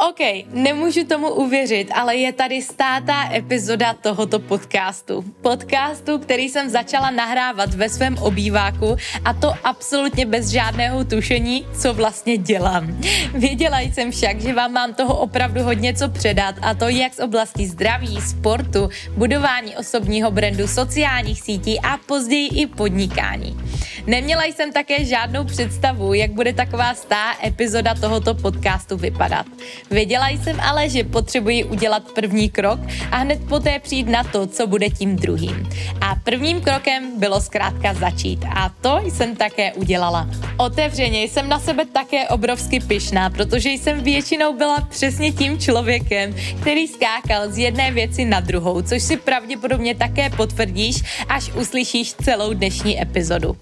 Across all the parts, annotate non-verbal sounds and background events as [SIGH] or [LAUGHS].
OK, nemůžu tomu uvěřit, ale je tady státá epizoda tohoto podcastu. Podcastu, který jsem začala nahrávat ve svém obýváku a to absolutně bez žádného tušení, co vlastně dělám. Věděla jsem však, že vám mám toho opravdu hodně co předat a to jak z oblasti zdraví, sportu, budování osobního brandu, sociálních sítí a později i podnikání. Neměla jsem také žádnou představu, jak bude taková stá epizoda tohoto podcastu vypadat. Věděla jsem ale, že potřebuji udělat první krok a hned poté přijít na to, co bude tím druhým. A prvním krokem bylo zkrátka začít a to jsem také udělala. Otevřeně jsem na sebe také obrovsky pyšná, protože jsem většinou byla přesně tím člověkem, který skákal z jedné věci na druhou, což si pravděpodobně také potvrdíš, až uslyšíš celou dnešní epizodu.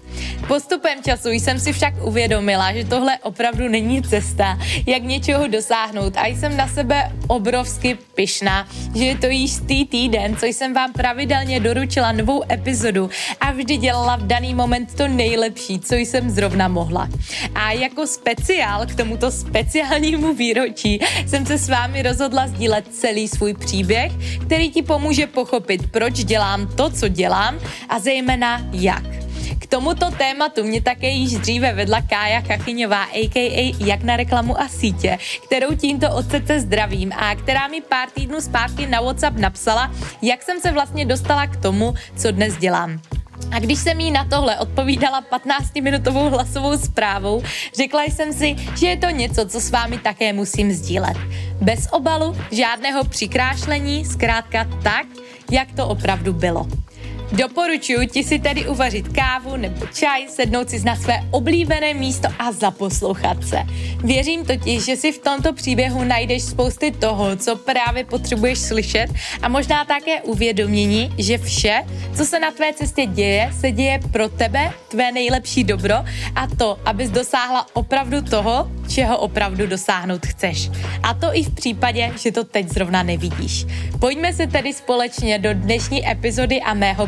Postupem času jsem si však uvědomila, že tohle opravdu není cesta, jak něčeho dosáhnout a jsem na sebe obrovsky pyšná, že je to již tý týden, co jsem vám pravidelně doručila novou epizodu a vždy dělala v daný moment to nejlepší, co jsem zrovna mohla. A jako speciál k tomuto speciálnímu výročí jsem se s vámi rozhodla sdílet celý svůj příběh, který ti pomůže pochopit, proč dělám to, co dělám a zejména jak. K tomuto tématu mě také již dříve vedla Kája Kachyňová, a.k.a. Jak na reklamu a sítě, kterou tímto od srdce zdravím a která mi pár týdnů zpátky na WhatsApp napsala, jak jsem se vlastně dostala k tomu, co dnes dělám. A když jsem jí na tohle odpovídala 15-minutovou hlasovou zprávou, řekla jsem si, že je to něco, co s vámi také musím sdílet. Bez obalu, žádného přikrášlení, zkrátka tak, jak to opravdu bylo. Doporučuji ti si tedy uvařit kávu nebo čaj, sednout si na své oblíbené místo a zaposlouchat se. Věřím totiž, že si v tomto příběhu najdeš spousty toho, co právě potřebuješ slyšet a možná také uvědomění, že vše, co se na tvé cestě děje, se děje pro tebe, tvé nejlepší dobro a to, abys dosáhla opravdu toho, čeho opravdu dosáhnout chceš. A to i v případě, že to teď zrovna nevidíš. Pojďme se tedy společně do dnešní epizody a mého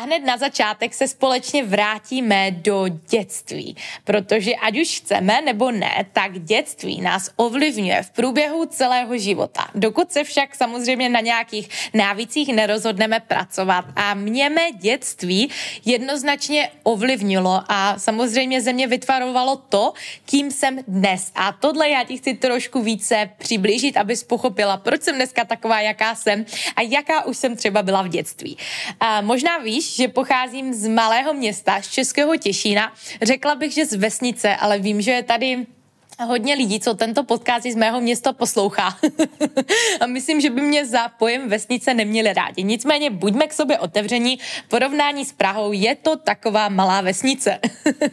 Hned na začátek se společně vrátíme do dětství, protože ať už chceme nebo ne, tak dětství nás ovlivňuje v průběhu celého života. Dokud se však samozřejmě na nějakých návicích nerozhodneme pracovat a měme dětství jednoznačně ovlivnilo a samozřejmě ze mě vytvarovalo to, kým jsem dnes. A tohle já ti chci trošku více přiblížit, abys pochopila, proč jsem dneska taková, jaká jsem a jaká už jsem třeba byla v dětství. A možná víš, že pocházím z malého města, z Českého Těšína. Řekla bych, že z vesnice, ale vím, že je tady hodně lidí, co tento podcast z mého města poslouchá. [LAUGHS] a myslím, že by mě za pojem vesnice neměli rádi. Nicméně buďme k sobě otevření. Porovnání s Prahou je to taková malá vesnice.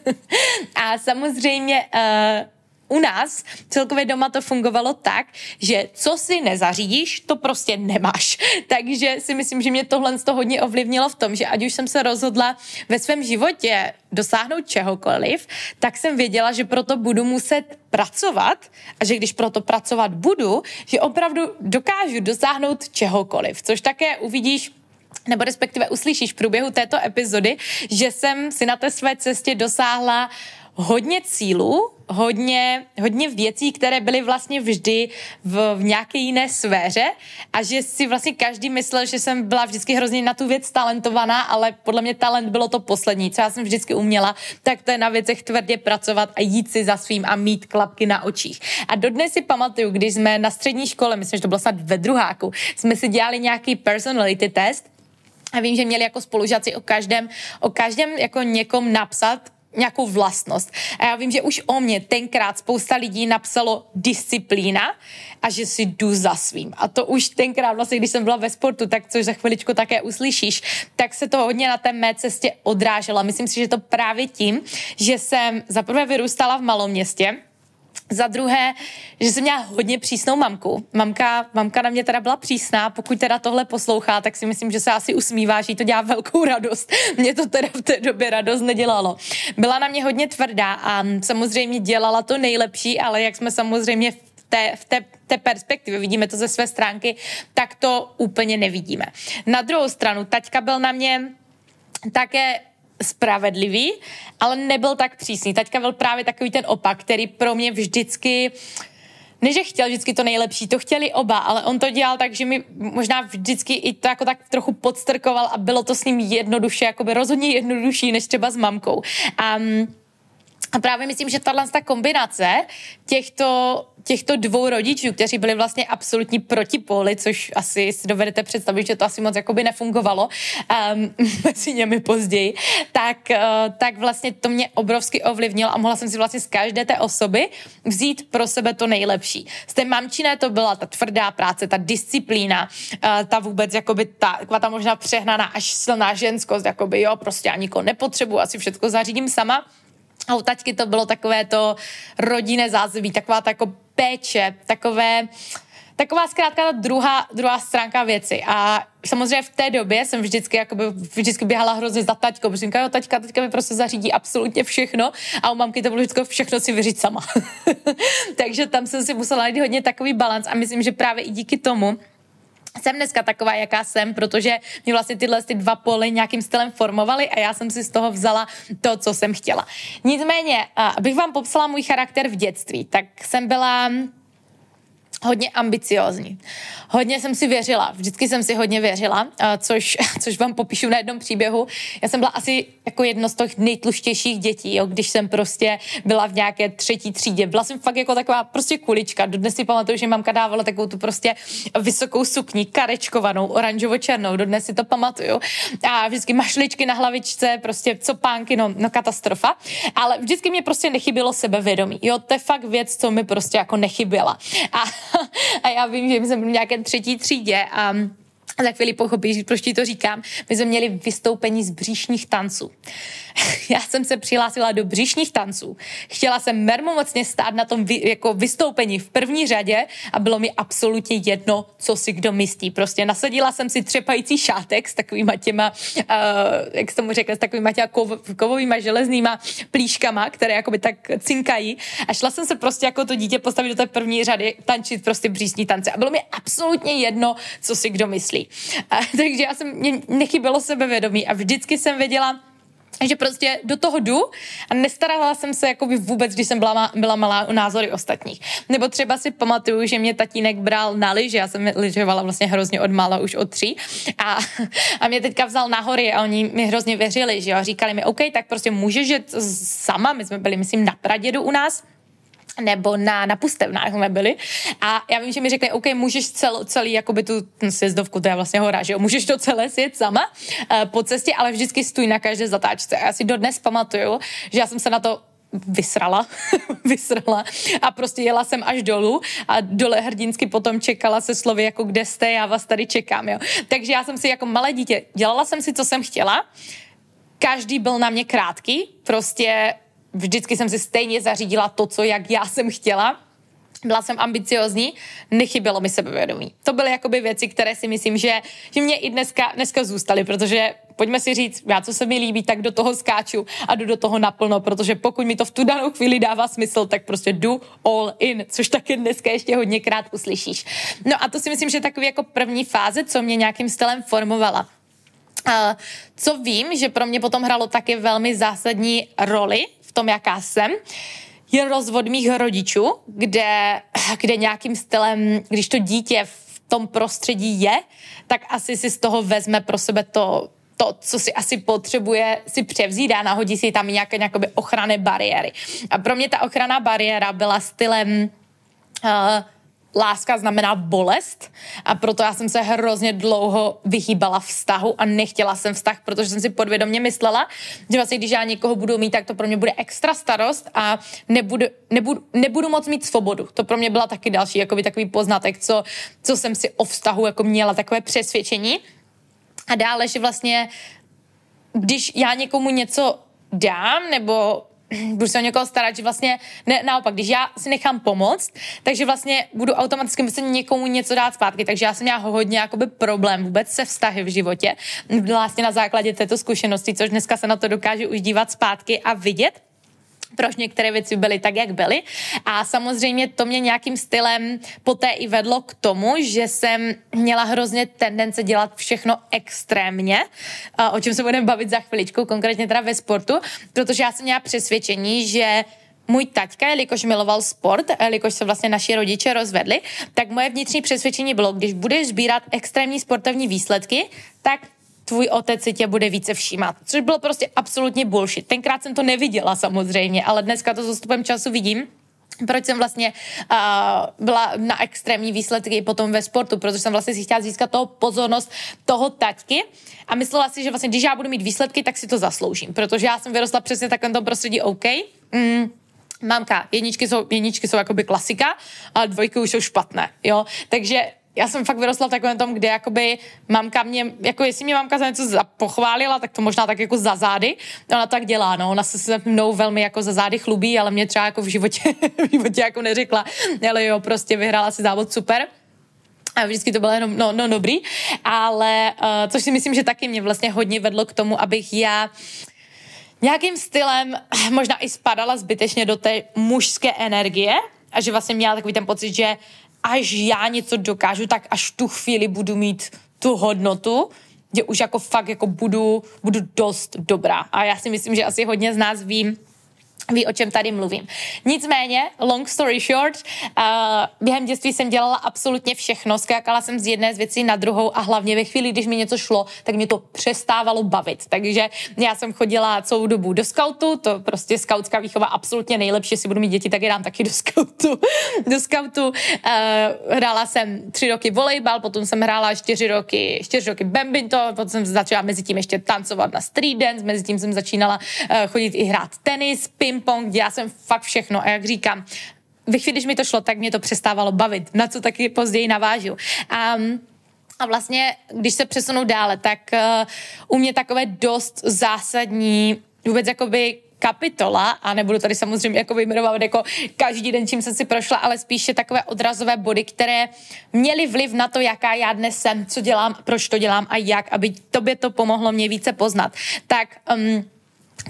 [LAUGHS] a samozřejmě uh, u nás celkově doma to fungovalo tak, že co si nezařídíš, to prostě nemáš. [LAUGHS] Takže si myslím, že mě tohle to hodně ovlivnilo v tom, že ať už jsem se rozhodla ve svém životě dosáhnout čehokoliv, tak jsem věděla, že proto budu muset pracovat a že když proto pracovat budu, že opravdu dokážu dosáhnout čehokoliv, což také uvidíš nebo respektive uslyšíš v průběhu této epizody, že jsem si na té své cestě dosáhla hodně cílů, hodně, hodně věcí, které byly vlastně vždy v, v nějaké jiné sféře a že si vlastně každý myslel, že jsem byla vždycky hrozně na tu věc talentovaná, ale podle mě talent bylo to poslední, co já jsem vždycky uměla, tak to je na věcech tvrdě pracovat a jít si za svým a mít klapky na očích. A dodnes si pamatuju, když jsme na střední škole, myslím, že to bylo snad ve druháku, jsme si dělali nějaký personality test a vím, že měli jako spolužáci o každém, o každém jako někom napsat nějakou vlastnost. A já vím, že už o mě tenkrát spousta lidí napsalo disciplína a že si jdu za svým. A to už tenkrát vlastně, když jsem byla ve sportu, tak což za chviličku také uslyšíš, tak se to hodně na té mé cestě odráželo. Myslím si, že to právě tím, že jsem zaprvé vyrůstala v malom městě, za druhé, že jsem měla hodně přísnou mamku. Mamka, mamka na mě teda byla přísná, pokud teda tohle poslouchá, tak si myslím, že se asi usmívá, že jí to dělá velkou radost. Mě to teda v té době radost nedělalo. Byla na mě hodně tvrdá a samozřejmě dělala to nejlepší, ale jak jsme samozřejmě v té, v té, té perspektivě, vidíme to ze své stránky, tak to úplně nevidíme. Na druhou stranu, taťka byl na mě také spravedlivý, ale nebyl tak přísný. Taťka byl právě takový ten opak, který pro mě vždycky ne, že chtěl vždycky to nejlepší, to chtěli oba, ale on to dělal tak, že mi možná vždycky i to jako tak trochu podstrkoval a bylo to s ním jednoduše, jakoby rozhodně jednodušší než třeba s mamkou. Um, a právě myslím, že tahle ta kombinace těchto těchto dvou rodičů, kteří byli vlastně absolutní protipóly, což asi si dovedete představit, že to asi moc jakoby nefungovalo um, [LAUGHS] mezi nimi později, tak, uh, tak vlastně to mě obrovsky ovlivnilo a mohla jsem si vlastně z každé té osoby vzít pro sebe to nejlepší. Z té mamčiné to byla ta tvrdá práce, ta disciplína, uh, ta vůbec jakoby ta, ta možná přehnaná až silná ženskost, jakoby jo, prostě já nikoho nepotřebuji, asi všechno zařídím sama. A u taťky to bylo takové to rodinné zázemí, taková ta jako péče, takové, taková zkrátka ta druhá, druhá stránka věci. A samozřejmě v té době jsem vždycky, jakoby, vždycky běhala hrozně za taťkou, protože říkala, jo, taťka, taťka mi prostě zařídí absolutně všechno a u mamky to bylo vždycky všechno si vyřít sama. [LAUGHS] Takže tam jsem si musela najít hodně takový balans a myslím, že právě i díky tomu, jsem dneska taková, jaká jsem, protože mě vlastně tyhle ty dva poli nějakým stylem formovaly a já jsem si z toho vzala to, co jsem chtěla. Nicméně, abych vám popsala můj charakter v dětství, tak jsem byla hodně ambiciozní. Hodně jsem si věřila, vždycky jsem si hodně věřila, což, [LAUGHS] což vám popíšu na jednom příběhu. Já jsem byla asi jako jedno z těch nejtluštějších dětí, jo, když jsem prostě byla v nějaké třetí třídě. Byla jsem fakt jako taková prostě kulička. Dodnes si pamatuju, že mamka dávala takovou tu prostě vysokou sukni, karečkovanou, oranžovo-černou, dodnes si to pamatuju. A vždycky mašličky na hlavičce, prostě copánky, no, no katastrofa. Ale vždycky mě prostě nechybělo sebevědomí. Jo, to je fakt věc, co mi prostě jako nechyběla. A [LAUGHS] a já vím, že jsem v nějaké třetí třídě a za chvíli pochopíš, proč ti to říkám. My jsme měli vystoupení z bříšních tanců. [LAUGHS] Já jsem se přihlásila do bříšních tanců. Chtěla jsem mermomocně stát na tom vy, jako vystoupení v první řadě a bylo mi absolutně jedno, co si kdo myslí. Prostě nasadila jsem si třepající šátek s takovýma těma, uh, jak jsem mu řekla, s takovýma těma kov, kovovýma železnýma plíškama, které jakoby tak cinkají a šla jsem se prostě jako to dítě postavit do té první řady, tančit prostě bříšní tance a bylo mi absolutně jedno, co si kdo myslí. [LAUGHS] A, takže já jsem, mě nechybělo sebevědomí a vždycky jsem věděla, že prostě do toho jdu a nestarala jsem se jako vůbec, když jsem byla, byla malá o názory ostatních. Nebo třeba si pamatuju, že mě tatínek bral na lyže, já jsem lyžovala vlastně hrozně od mála, už od tří. A, a mě teďka vzal na hory a oni mi hrozně věřili, že jo, a říkali mi, OK, tak prostě můžeš jet sama, my jsme byli, myslím, na Pradědu u nás, nebo na, na pustevnách jsme byli. A já vím, že mi řekli, OK, můžeš cel, celý jakoby tu sjezdovku, to je vlastně hora, že jo, můžeš to celé sjet sama uh, po cestě, ale vždycky stůj na každé zatáčce. A já si dodnes pamatuju, že já jsem se na to vysrala, [LAUGHS] vysrala a prostě jela jsem až dolů a dole hrdinsky potom čekala se slovy jako kde jste, já vás tady čekám, jo. Takže já jsem si jako malé dítě, dělala jsem si, co jsem chtěla, každý byl na mě krátký, prostě vždycky jsem si stejně zařídila to, co jak já jsem chtěla byla jsem ambiciozní, nechybělo mi sebevědomí. To byly jakoby věci, které si myslím, že, že mě i dneska, dneska zůstaly, protože pojďme si říct, já co se mi líbí, tak do toho skáču a jdu do toho naplno, protože pokud mi to v tu danou chvíli dává smysl, tak prostě jdu all in, což taky dneska ještě hodněkrát uslyšíš. No a to si myslím, že je takový jako první fáze, co mě nějakým stylem formovala. Uh, co vím, že pro mě potom hralo taky velmi zásadní roli tom, jaká jsem, je rozvod mých rodičů, kde, kde nějakým stylem, když to dítě v tom prostředí je, tak asi si z toho vezme pro sebe to, to, co si asi potřebuje si převzít a nahodí si tam nějaké, nějaké ochranné bariéry. A pro mě ta ochranná bariéra byla stylem uh, láska znamená bolest a proto já jsem se hrozně dlouho vyhýbala vztahu a nechtěla jsem vztah, protože jsem si podvědomě myslela, že vlastně když já někoho budu mít, tak to pro mě bude extra starost a nebudu, nebudu, nebudu moc mít svobodu. To pro mě byla taky další jakoby takový poznatek, co, co jsem si o vztahu jako měla takové přesvědčení. A dále, že vlastně když já někomu něco dám nebo [CLEARS THROAT] budu se o někoho starat, že vlastně ne, naopak, když já si nechám pomoct, takže vlastně budu automaticky muset někomu něco dát zpátky, takže já jsem měla hodně jakoby problém vůbec se vztahy v životě, vlastně na základě této zkušenosti, což dneska se na to dokážu už dívat zpátky a vidět, proč některé věci byly tak, jak byly. A samozřejmě to mě nějakým stylem poté i vedlo k tomu, že jsem měla hrozně tendence dělat všechno extrémně, o čem se budeme bavit za chviličku, konkrétně teda ve sportu, protože já jsem měla přesvědčení, že můj taťka, jelikož miloval sport, jelikož se vlastně naši rodiče rozvedli, tak moje vnitřní přesvědčení bylo, když budeš sbírat extrémní sportovní výsledky, tak tvůj otec si tě bude více všímat. Což bylo prostě absolutně bullshit. Tenkrát jsem to neviděla samozřejmě, ale dneska to zastupem času vidím, proč jsem vlastně uh, byla na extrémní výsledky potom ve sportu, protože jsem vlastně si chtěla získat toho pozornost toho taťky a myslela si, že vlastně když já budu mít výsledky, tak si to zasloužím, protože já jsem vyrostla přesně takovém tom prostředí OK. Mm, Mamka, jedničky jsou, jedničky jsou jakoby klasika, a dvojky už jsou špatné, jo. Takže já jsem fakt vyrostla v takovém tom, kde jakoby mamka mě, jako jestli mě mamka za něco pochválila, tak to možná tak jako za zády. Ona tak dělá, no, ona se se mnou velmi jako za zády chlubí, ale mě třeba jako v životě, [LAUGHS] v životě jako neřekla, ale jo, prostě vyhrála si závod super. A vždycky to bylo jenom, no, no dobrý, ale uh, což si myslím, že taky mě vlastně hodně vedlo k tomu, abych já nějakým stylem [CLEARS THROAT] možná i spadala zbytečně do té mužské energie a že vlastně měla takový ten pocit, že až já něco dokážu, tak až tu chvíli budu mít tu hodnotu, že už jako fakt jako budu, budu dost dobrá. A já si myslím, že asi hodně z nás vím, ví, o čem tady mluvím. Nicméně, long story short, uh, během dětství jsem dělala absolutně všechno, skákala jsem z jedné z věcí na druhou a hlavně ve chvíli, když mi něco šlo, tak mě to přestávalo bavit. Takže já jsem chodila celou dobu do skautu, to prostě skautská výchova absolutně nejlepší, jestli budu mít děti, tak je dám taky do skautu. [LAUGHS] do skautu uh, hrála jsem tři roky volejbal, potom jsem hrála čtyři roky, čtyři roky badminton, potom jsem začala mezi tím ještě tancovat na street dance, mezi tím jsem začínala uh, chodit i hrát tenis, pim ping-pong, dělala jsem fakt všechno a jak říkám, ve chvíli, když mi to šlo, tak mě to přestávalo bavit, na co taky později navážu. Um, a vlastně, když se přesunu dále, tak uh, u mě takové dost zásadní vůbec jakoby kapitola, a nebudu tady samozřejmě jako vyjmenovat jako každý den, čím jsem si prošla, ale spíše takové odrazové body, které měly vliv na to, jaká já dnes jsem, co dělám, proč to dělám a jak, aby tobě to pomohlo mě více poznat. Tak um,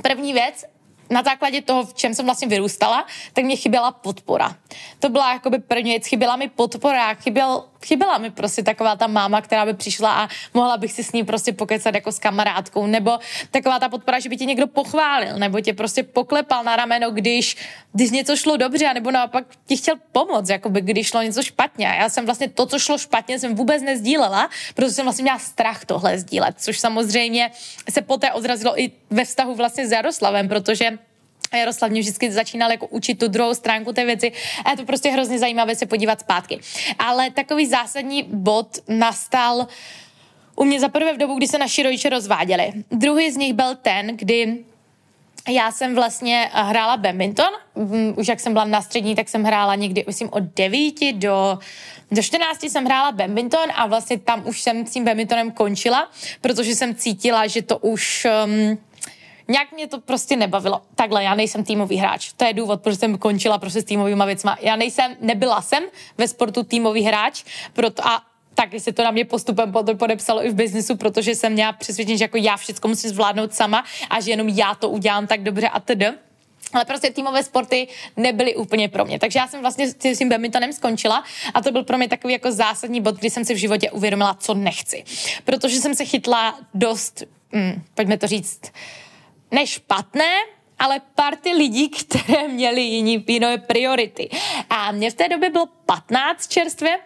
první věc, na základě toho, v čem jsem vlastně vyrůstala, tak mě chyběla podpora. To byla jakoby první věc, chyběla mi podpora, chyběl, chyběla mi prostě taková ta máma, která by přišla a mohla bych si s ní prostě pokecat jako s kamarádkou, nebo taková ta podpora, že by tě někdo pochválil, nebo tě prostě poklepal na rameno, když, když něco šlo dobře, nebo naopak ti chtěl pomoct, jakoby když šlo něco špatně. Já jsem vlastně to, co šlo špatně, jsem vůbec nezdílela, protože jsem vlastně měla strach tohle sdílet, což samozřejmě se poté odrazilo i ve vztahu vlastně s Jaroslavem, protože Jaroslav mě vždycky začínal jako učit tu druhou stránku té věci a je to prostě hrozně zajímavé se podívat zpátky. Ale takový zásadní bod nastal u mě za prvé v dobu, kdy se naši rodiče rozváděli. Druhý z nich byl ten, kdy já jsem vlastně hrála badminton, mm, už jak jsem byla na střední, tak jsem hrála někdy, myslím, od 9 do, do 14 jsem hrála badminton a vlastně tam už jsem s tím badmintonem končila, protože jsem cítila, že to už um, nějak mě to prostě nebavilo. Takhle, já nejsem týmový hráč. To je důvod, proč jsem končila prostě s týmovými věcma. Já nejsem, nebyla jsem ve sportu týmový hráč, proto a taky se to na mě postupem podepsalo i v biznisu, protože jsem měla přesvědčení, že jako já všechno musím zvládnout sama a že jenom já to udělám tak dobře a tedy. Ale prostě týmové sporty nebyly úplně pro mě. Takže já jsem vlastně s tím badmintonem skončila a to byl pro mě takový jako zásadní bod, kdy jsem si v životě uvědomila, co nechci. Protože jsem se chytla dost, hm, pojďme to říct, nešpatné, ale party lidí, které měly jiný, priority. A mě v té době bylo 15 čerstvě,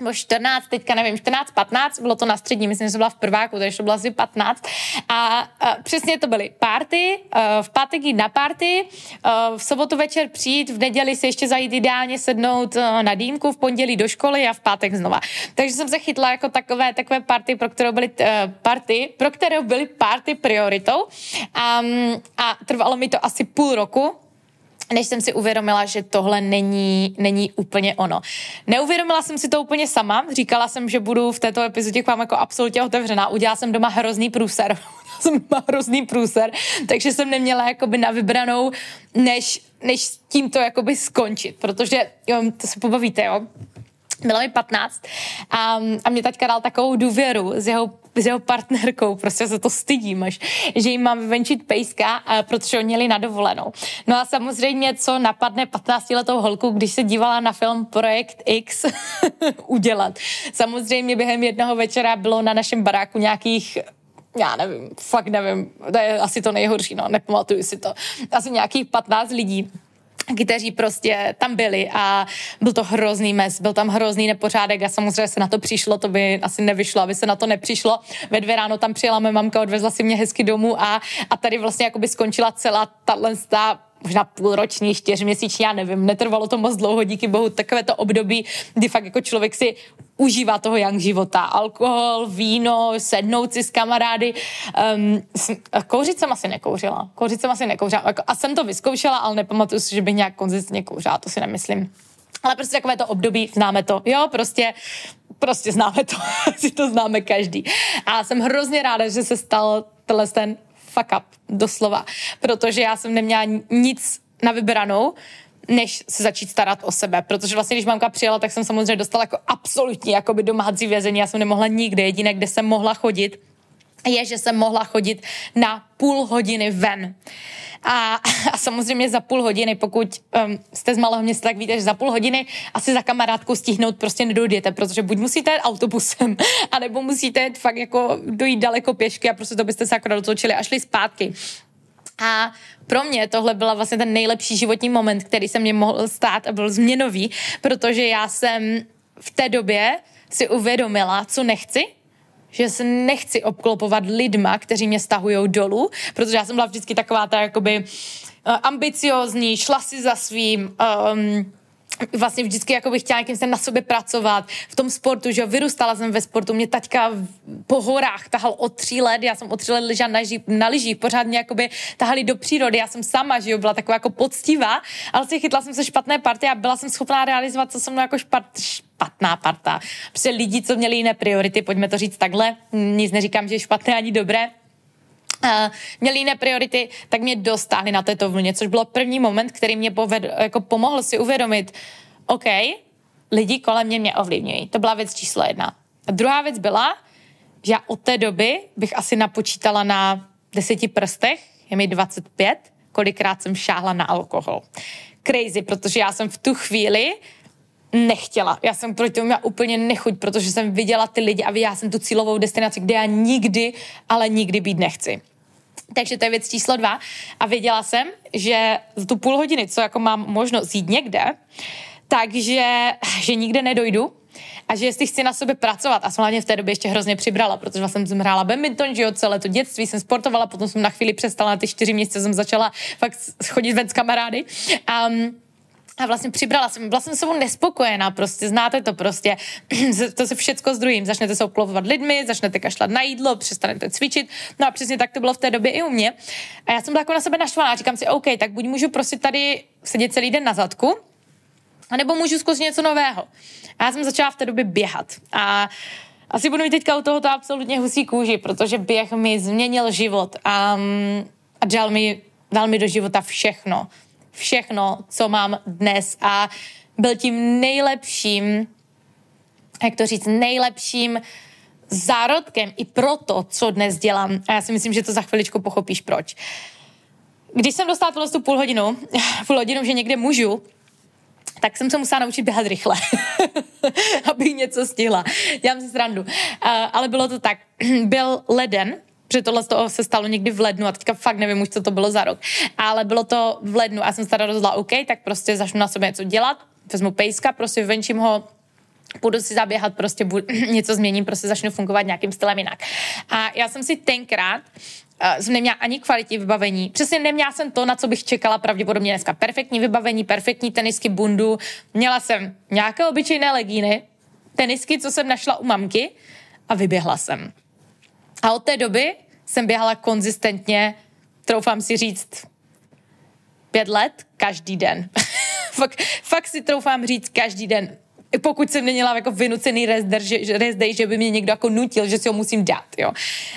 nebo 14, teďka nevím, 14, 15, bylo to na střední, myslím, že to byla v prváku, takže to bylo asi 15. A, a přesně to byly party, uh, v pátek jít na party, uh, v sobotu večer přijít, v neděli si ještě zajít ideálně sednout uh, na dýmku, v pondělí do školy a v pátek znova. Takže jsem se chytla jako takové, takové party, pro které byly party, pro které byly party prioritou. Um, a trvalo mi to asi půl roku, než jsem si uvědomila, že tohle není, není úplně ono. Neuvědomila jsem si to úplně sama, říkala jsem, že budu v této epizodě k vám jako absolutně otevřená. Udělala jsem doma hrozný průser, [LAUGHS] jsem doma hrozný průser, takže jsem neměla jakoby na vybranou, než, než s tímto jakoby skončit, protože jo, to se pobavíte, jo, bylo mi 15 a, a mě taťka dal takovou důvěru s jeho s jeho partnerkou, prostě se to stydím až, že jim mám vyvenčit pejska, protože oni měli na dovolenou. No a samozřejmě, co napadne 15-letou holku, když se dívala na film Projekt X [LAUGHS] udělat. Samozřejmě během jednoho večera bylo na našem baráku nějakých já nevím, fakt nevím, to je asi to nejhorší, no, nepamatuju si to. Asi nějakých 15 lidí kteří prostě tam byli a byl to hrozný mes, byl tam hrozný nepořádek a samozřejmě se na to přišlo, to by asi nevyšlo, aby se na to nepřišlo. Ve dvě ráno tam přijela moje mamka, odvezla si mě hezky domů a, a tady vlastně jakoby skončila celá tahle možná půlroční, čtyřměsíční, já nevím, netrvalo to moc dlouho, díky bohu, takové to období, kdy fakt jako člověk si užívá toho young života. Alkohol, víno, sednout si s kamarády. Um, kouřit jsem asi nekouřila. Kouřit jsem asi nekouřila. Jako, a jsem to vyzkoušela, ale nepamatuju si, že bych nějak konzistentně kouřila, to si nemyslím. Ale prostě takové to období, známe to. Jo, prostě prostě známe to, [LAUGHS] si to známe každý. A jsem hrozně ráda, že se stal tenhle ten fuck up, doslova. Protože já jsem neměla nic na vybranou, než se začít starat o sebe. Protože vlastně, když mamka přijela, tak jsem samozřejmě dostala jako absolutně jakoby domácí vězení. Já jsem nemohla nikde. Jediné, kde jsem mohla chodit, je, že jsem mohla chodit na půl hodiny ven. A, [LAUGHS] a samozřejmě za půl hodiny, pokud um, jste z malého města, tak víte, že za půl hodiny asi za kamarádku stihnout prostě nedojdete, protože buď musíte jít autobusem, [LAUGHS] anebo musíte jít fakt jako dojít daleko pěšky a prostě to byste se akorát otočili a šli zpátky. A pro mě tohle byla vlastně ten nejlepší životní moment, který se mě mohl stát a byl změnový, protože já jsem v té době si uvědomila, co nechci, že se nechci obklopovat lidma, kteří mě stahují dolů, protože já jsem byla vždycky taková ta jakoby uh, ambiciozní, šla si za svým, um, vlastně vždycky jako bych chtěla nějakým se na sobě pracovat v tom sportu, že vyrůstala jsem ve sportu, mě taťka po horách tahal od tří let, já jsem od tří let ležela na, ží, na lyžích, pořád mě jakoby tahali do přírody, já jsem sama, že jo, byla taková jako poctivá, ale si chytla jsem se špatné party a byla jsem schopná realizovat, co jsem mnou jako špat, špatná parta. Prostě lidi, co měli jiné priority, pojďme to říct takhle, nic neříkám, že je špatné ani dobré, Uh, měli jiné priority, tak mě dostali na této vlně, což bylo první moment, který mě poved, jako pomohl si uvědomit, OK, lidi kolem mě mě ovlivňují. To byla věc číslo jedna. A druhá věc byla, že já od té doby bych asi napočítala na deseti prstech, je mi 25, kolikrát jsem šáhla na alkohol. Crazy, protože já jsem v tu chvíli nechtěla. Já jsem proti tomu měla úplně nechuť, protože jsem viděla ty lidi a já jsem tu cílovou destinaci, kde já nikdy, ale nikdy být nechci. Takže to je věc číslo dva. A věděla jsem, že za tu půl hodiny, co jako mám možnost jít někde, takže že nikde nedojdu, a že jestli chci na sobě pracovat, a jsem hlavně v té době ještě hrozně přibrala, protože vlastně jsem hrála badminton, že jo, celé to dětství jsem sportovala, potom jsem na chvíli přestala, na ty čtyři měsíce jsem začala fakt chodit ven s kamarády. Um, a vlastně přibrala jsem, byla jsem sebou nespokojená, prostě znáte to prostě, [CLEARS THROAT] to se všecko s druhým, začnete se obklopovat lidmi, začnete kašlat na jídlo, přestanete cvičit, no a přesně tak to bylo v té době i u mě. A já jsem byla jako na sebe naštvaná, říkám si, OK, tak buď můžu prostě tady sedět celý den na zadku, anebo můžu zkusit něco nového. A já jsem začala v té době běhat. A asi budu mít teďka u tohoto absolutně husí kůži, protože běh mi změnil život. A a dal mi, dal mi do života všechno. Všechno, co mám dnes a byl tím nejlepším, jak to říct, nejlepším zárodkem i pro to, co dnes dělám. A já si myslím, že to za chviličku pochopíš, proč. Když jsem dostala tuhle tu půl hodinu, [LAUGHS] půl hodinu, že někde můžu, tak jsem se musela naučit běhat rychle, [LAUGHS] abych něco stihla. Dělám si srandu. Uh, ale bylo to tak. [CLEARS THROAT] Byl leden, protože tohle z toho se stalo někdy v lednu a teďka fakt nevím už, co to bylo za rok. Ale bylo to v lednu a jsem se teda rozhodla, OK, tak prostě začnu na sobě něco dělat, vezmu pejska, prostě vyvenčím ho, půjdu si zaběhat, prostě budu, [CLEARS THROAT] něco změním, prostě začnu fungovat nějakým stylem jinak. A já jsem si tenkrát uh, jsem neměla ani kvalitní vybavení. Přesně neměla jsem to, na co bych čekala pravděpodobně dneska. Perfektní vybavení, perfektní tenisky, bundu. Měla jsem nějaké obyčejné legíny, tenisky, co jsem našla u mamky a vyběhla jsem. A od té doby jsem běhala konzistentně, troufám si říct, pět let, každý den. [LAUGHS] fakt, fakt si troufám říct každý den pokud jsem neměla jako vynucený rest, že, rest day, že by mě někdo jako nutil, že si ho musím dát, jo.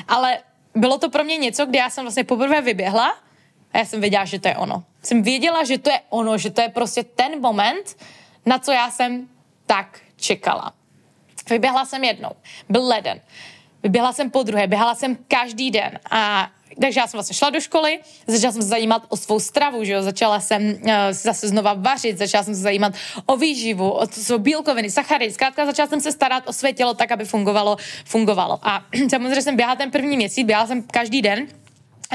Ale bylo to pro mě něco, kde já jsem vlastně poprvé vyběhla a já jsem věděla, že to je ono. Jsem věděla, že to je ono, že to je prostě ten moment, na co já jsem tak čekala. Vyběhla jsem jednou, byl leden. Vyběhla jsem po druhé, běhala jsem každý den a takže já jsem vlastně šla do školy, začala jsem se zajímat o svou stravu, že jo, začala jsem uh, zase znova vařit, začala jsem se zajímat o výživu, o to jsou bílkoviny, sachary, zkrátka začala jsem se starat o své tělo tak, aby fungovalo, fungovalo. A [CLEARS THROAT] samozřejmě jsem běhala ten první měsíc, běhala jsem každý den,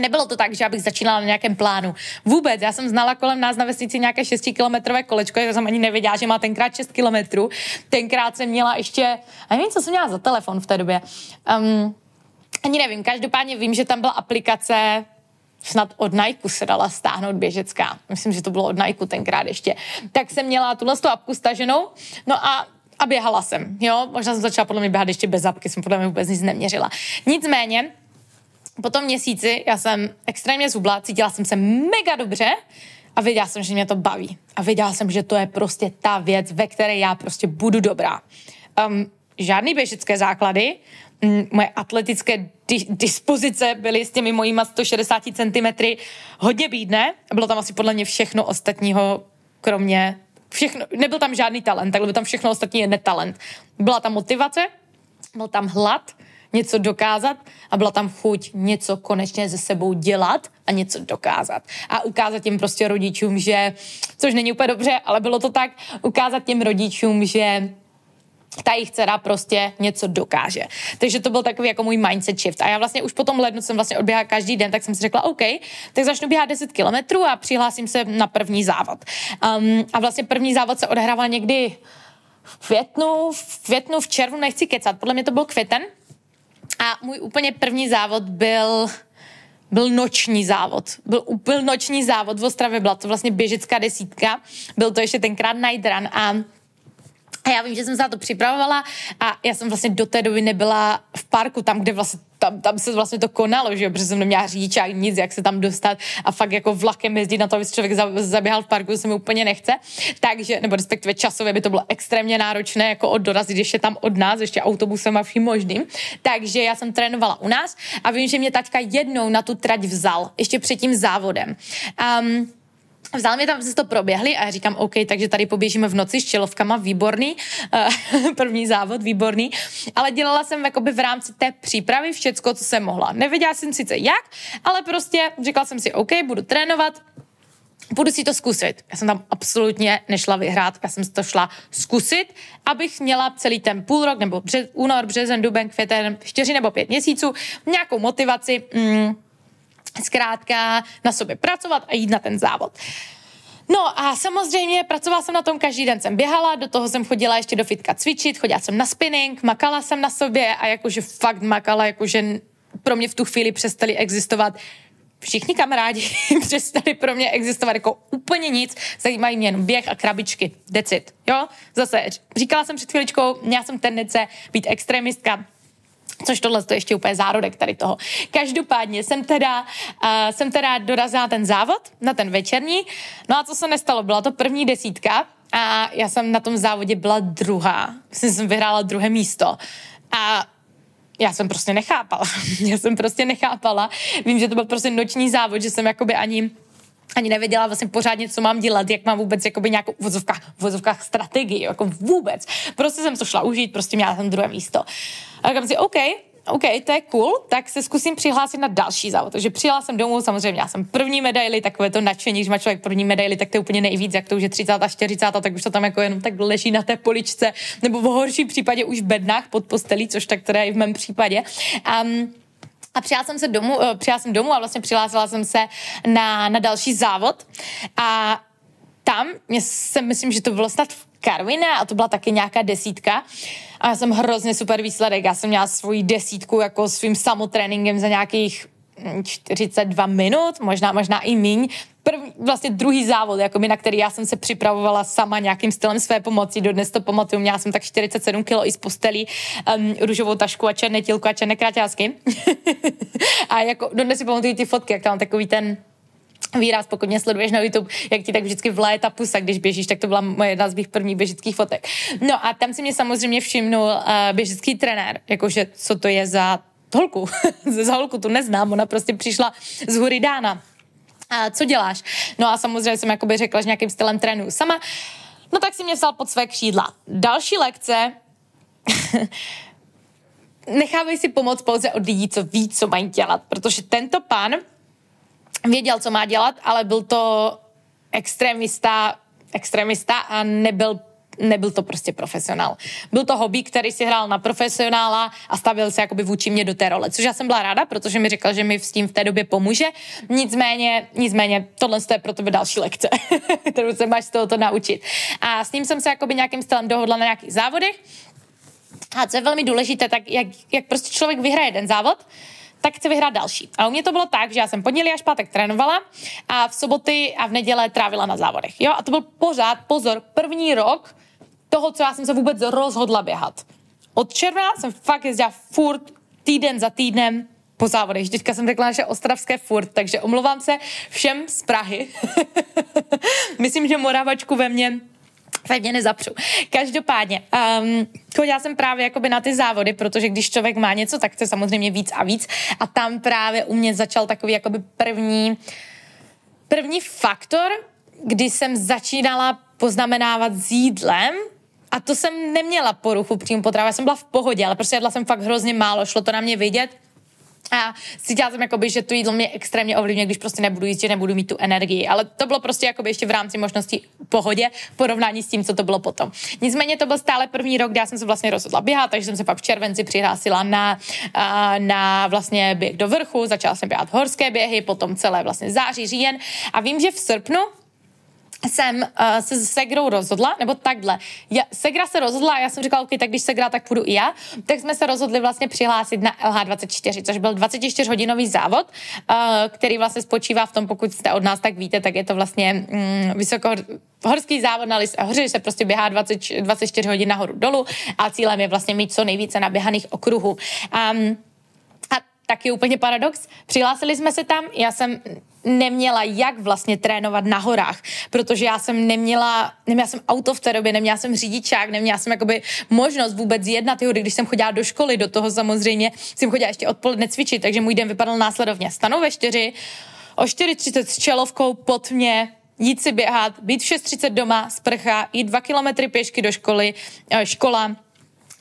nebylo to tak, že abych začínala na nějakém plánu. Vůbec, já jsem znala kolem nás na vesnici nějaké 6-kilometrové kolečko, já jsem ani nevěděla, že má tenkrát 6 kilometrů. Tenkrát jsem měla ještě, a nevím, co jsem měla za telefon v té době. Um, ani nevím, každopádně vím, že tam byla aplikace snad od Nike se dala stáhnout běžecká. Myslím, že to bylo od Nike tenkrát ještě. Tak jsem měla tuhle tu apku staženou, no a a běhala jsem, jo, možná jsem začala podle mě běhat ještě bez apky, jsem podle mě vůbec nic neměřila. Nicméně, po tom měsíci já jsem extrémně zubla, cítila jsem se mega dobře a věděla jsem, že mě to baví. A věděla jsem, že to je prostě ta věc, ve které já prostě budu dobrá. Um, žádný běžecké základy, moje atletické di- dispozice byly s těmi mojíma 160 cm hodně bídné. Bylo tam asi podle mě všechno ostatního, kromě všechno, nebyl tam žádný talent, takhle byl tam všechno ostatní je netalent. Byla tam motivace, byl tam hlad, něco dokázat a byla tam chuť něco konečně ze sebou dělat a něco dokázat. A ukázat těm prostě rodičům, že, což není úplně dobře, ale bylo to tak, ukázat těm rodičům, že ta jejich dcera prostě něco dokáže. Takže to byl takový jako můj mindset shift. A já vlastně už po tom lednu jsem vlastně odběhala každý den, tak jsem si řekla, OK, tak začnu běhat 10 kilometrů a přihlásím se na první závod. Um, a vlastně první závod se odehrával někdy v květnu, v květnu, v červnu, nechci kecat, podle mě to byl květen. A můj úplně první závod byl byl noční závod. Byl, byl noční závod v Ostravě, byla to vlastně běžecká desítka. Byl to ještě tenkrát night run a a já vím, že jsem se na to připravovala a já jsem vlastně do té doby nebyla v parku, tam, kde vlastně tam, tam se vlastně to konalo, že jo, protože jsem neměla řidičák, nic, jak se tam dostat a fakt jako vlakem jezdit na to, aby člověk zaběhal v parku, se mi úplně nechce. Takže, nebo respektive časově by to bylo extrémně náročné, jako od dorazit ještě tam od nás, ještě autobusem a vším možným. Takže já jsem trénovala u nás a vím, že mě taťka jednou na tu trať vzal, ještě před tím závodem. Um, Vzal mě tam, jsme to proběhli a já říkám, OK, takže tady poběžíme v noci s čelovkama, výborný, uh, [LAUGHS] první závod, výborný, ale dělala jsem jakoby v rámci té přípravy všecko, co jsem mohla. Nevěděla jsem sice jak, ale prostě řekla jsem si, OK, budu trénovat, budu si to zkusit. Já jsem tam absolutně nešla vyhrát, já jsem si to šla zkusit, abych měla celý ten půl rok, nebo bře- únor, březen, duben, květen, čtyři nebo pět měsíců, nějakou motivaci, mm, zkrátka na sobě pracovat a jít na ten závod. No a samozřejmě pracovala jsem na tom, každý den. Jsem běhala, do toho jsem chodila ještě do fitka cvičit, chodila jsem na spinning, makala jsem na sobě a jakože fakt makala, jakože pro mě v tu chvíli přestali existovat. Všichni kamarádi [LAUGHS] přestali pro mě existovat jako úplně nic, zajímají mě jen běh a krabičky, decit, jo? Zase, říkala jsem před chvíličkou, měla jsem tendence být extremistka, Což tohle to ještě úplně zárodek tady toho. Každopádně jsem teda, uh, jsem teda dorazila ten závod na ten večerní. No a co se nestalo? Byla to první desítka a já jsem na tom závodě byla druhá. Myslím, jsem vyhrála druhé místo. A já jsem prostě nechápala. [LAUGHS] já jsem prostě nechápala. Vím, že to byl prostě noční závod, že jsem jakoby ani ani nevěděla vlastně pořádně, co mám dělat, jak mám vůbec jakoby nějakou v vozovkách, strategii, jako vůbec. Prostě jsem to šla užít, prostě měla jsem druhé místo. A říkám si, OK, OK, to je cool, tak se zkusím přihlásit na další závod. Takže přijela jsem domů, samozřejmě já jsem první medaily, takové to nadšení, když má člověk první medaily, tak to je úplně nejvíc, jak to už je 30 a 40, tak už to tam jako jenom tak leží na té poličce, nebo v horším případě už v bednách pod postelí, což tak teda je v mém případě. Um, a přijela jsem se domů, uh, přijela jsem domů a vlastně přihlásila jsem se na, na další závod a tam, mě jsem, myslím, že to bylo snad v Karviné a to byla taky nějaká desítka a já jsem hrozně super výsledek. Já jsem měla svoji desítku jako svým samotréninkem za nějakých 42 hm, minut, možná, možná i míň. První, vlastně druhý závod, jako na který já jsem se připravovala sama nějakým stylem své pomoci. Dodnes to pamatuju, měla jsem tak 47 kg i z postelí, um, růžovou tašku a černé tílko a černé kraťásky. [LAUGHS] a jako dodnes si pamatuju ty fotky, jak tam takový ten výraz, pokud mě sleduješ na YouTube, jak ti tak vždycky vleje ta pusa, když běžíš, tak to byla moje jedna z mých prvních běžických fotek. No a tam si mě samozřejmě všimnul uh, běžický trenér, jakože co to je za holku, [LAUGHS] za holku tu neznám, ona prostě přišla z Hury Dána. A co děláš? No a samozřejmě jsem jakoby řekla, že nějakým stylem trénuju sama. No tak si mě vzal pod své křídla. Další lekce [LAUGHS] nechávej si pomoct pouze od lidí, co ví, co mají dělat, protože tento pán věděl, co má dělat, ale byl to extrémista, extrémista a nebyl nebyl to prostě profesionál. Byl to hobby, který si hrál na profesionála a stavil se jakoby vůči mě do té role, což já jsem byla ráda, protože mi říkal, že mi s tím v té době pomůže. Nicméně, nicméně tohle je pro tebe další lekce, [LAUGHS] kterou se máš z tohoto naučit. A s ním jsem se jakoby nějakým stylem dohodla na nějakých závodech. A co je velmi důležité, tak jak, jak prostě člověk vyhraje jeden závod, tak chci vyhrát další. A u mě to bylo tak, že já jsem pondělí až pátek trénovala a v soboty a v neděle trávila na závodech. Jo, a to byl pořád, pozor, první rok toho, co já jsem se vůbec rozhodla běhat. Od června jsem fakt jezdila furt týden za týdnem po závodech. Teďka jsem řekla naše ostravské furt, takže omlouvám se všem z Prahy. [LAUGHS] Myslím, že Moravačku ve mně mě nezapřu. Každopádně, um, chodila jsem právě jakoby na ty závody, protože když člověk má něco, tak chce samozřejmě víc a víc. A tam právě u mě začal takový jakoby první, první faktor, kdy jsem začínala poznamenávat s jídlem, a to jsem neměla poruchu příjmu potravy, já jsem byla v pohodě, ale prostě jedla jsem fakt hrozně málo, šlo to na mě vidět a cítila jsem, jakoby, že to jídlo mě extrémně ovlivňuje, když prostě nebudu jíst, že nebudu mít tu energii. Ale to bylo prostě jakoby ještě v rámci možností pohodě porovnání s tím, co to bylo potom. Nicméně to byl stále první rok, kdy já jsem se vlastně rozhodla běhat, takže jsem se pak v červenci přihlásila na, na vlastně běh do vrchu, začala jsem běhat horské běhy, potom celé vlastně září, říjen. A vím, že v srpnu jsem uh, se s Segrou rozhodla, nebo takhle. Já, Segra se rozhodla a já jsem říkala, OK, tak když Segra, tak půjdu i já. Tak jsme se rozhodli vlastně přihlásit na LH24, což byl 24-hodinový závod, uh, který vlastně spočívá v tom, pokud jste od nás, tak víte, tak je to vlastně um, vysoko horský závod na Lys a hoře, se prostě běhá 20, 24 hodin nahoru dolů a cílem je vlastně mít co nejvíce naběhaných okruhů. Um, a taky úplně paradox. Přihlásili jsme se tam, já jsem neměla jak vlastně trénovat na horách, protože já jsem neměla, neměla jsem auto v té době, neměla jsem řidičák, neměla jsem jakoby možnost vůbec jet na ty hory, když jsem chodila do školy, do toho samozřejmě jsem chodila ještě odpoledne cvičit, takže můj den vypadal následovně. Stanu ve čtyři, o 4.30 s čelovkou pod mě, jít si běhat, být v 6.30 doma, sprcha, jít dva kilometry pěšky do školy, eh, škola,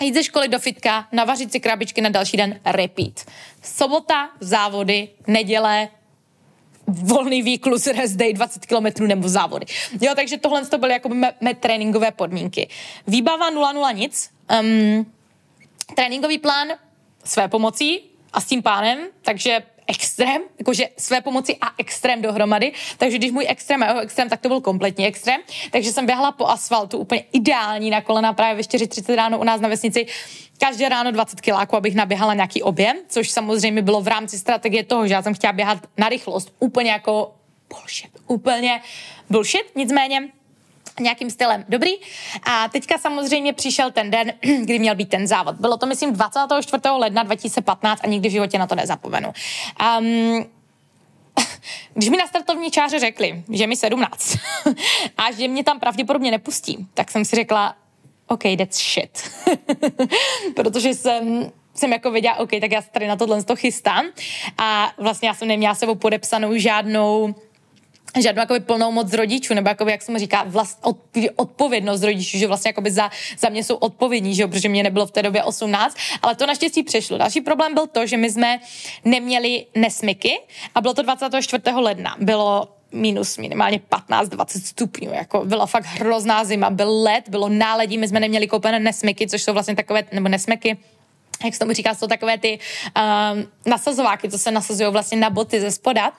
jít ze školy do fitka, navařit si krabičky na další den, repeat. Sobota, závody, neděle, volný výklus, rest day, 20 km nebo závody. Jo, takže tohle to byly jako mé, mé tréninkové podmínky. Výbava 0-0 nic. Um, tréninkový plán své pomocí a s tím pánem, takže extrém, jakože své pomoci a extrém dohromady. Takže když můj extrém a jeho extrém, tak to byl kompletní extrém. Takže jsem běhala po asfaltu úplně ideální na kolena právě ve 4.30 ráno u nás na vesnici. Každé ráno 20 kiláků, abych naběhala nějaký objem, což samozřejmě bylo v rámci strategie toho, že já jsem chtěla běhat na rychlost. Úplně jako bullshit. Úplně bullshit. Nicméně nějakým stylem dobrý. A teďka samozřejmě přišel ten den, [CLEARS THROAT] kdy měl být ten závod. Bylo to, myslím, 24. ledna 2015 a nikdy v životě na to nezapomenu. Um, [LAUGHS] když mi na startovní čáře řekli, že mi 17 [LAUGHS] a že mě tam pravděpodobně nepustí, tak jsem si řekla, OK, that's shit. [LAUGHS] Protože jsem jsem jako věděla, OK, tak já se tady na tohle to chystám. A vlastně já jsem neměla sebou podepsanou žádnou žádnou jakoby plnou moc rodičů, nebo jakoby, jak jsem říká, vlast, od, odpovědnost rodičů, že vlastně jakoby za, za mě jsou odpovědní, že jo, protože mě nebylo v té době 18, ale to naštěstí přešlo. Další problém byl to, že my jsme neměli nesmyky a bylo to 24. ledna. Bylo minus minimálně 15-20 stupňů, jako byla fakt hrozná zima, byl led, bylo náledí, my jsme neměli koupené nesmyky, což jsou vlastně takové, nebo nesmyky, jak se tomu říká, jsou takové ty um, nasazováky, co se nasazují vlastně na boty ze spoda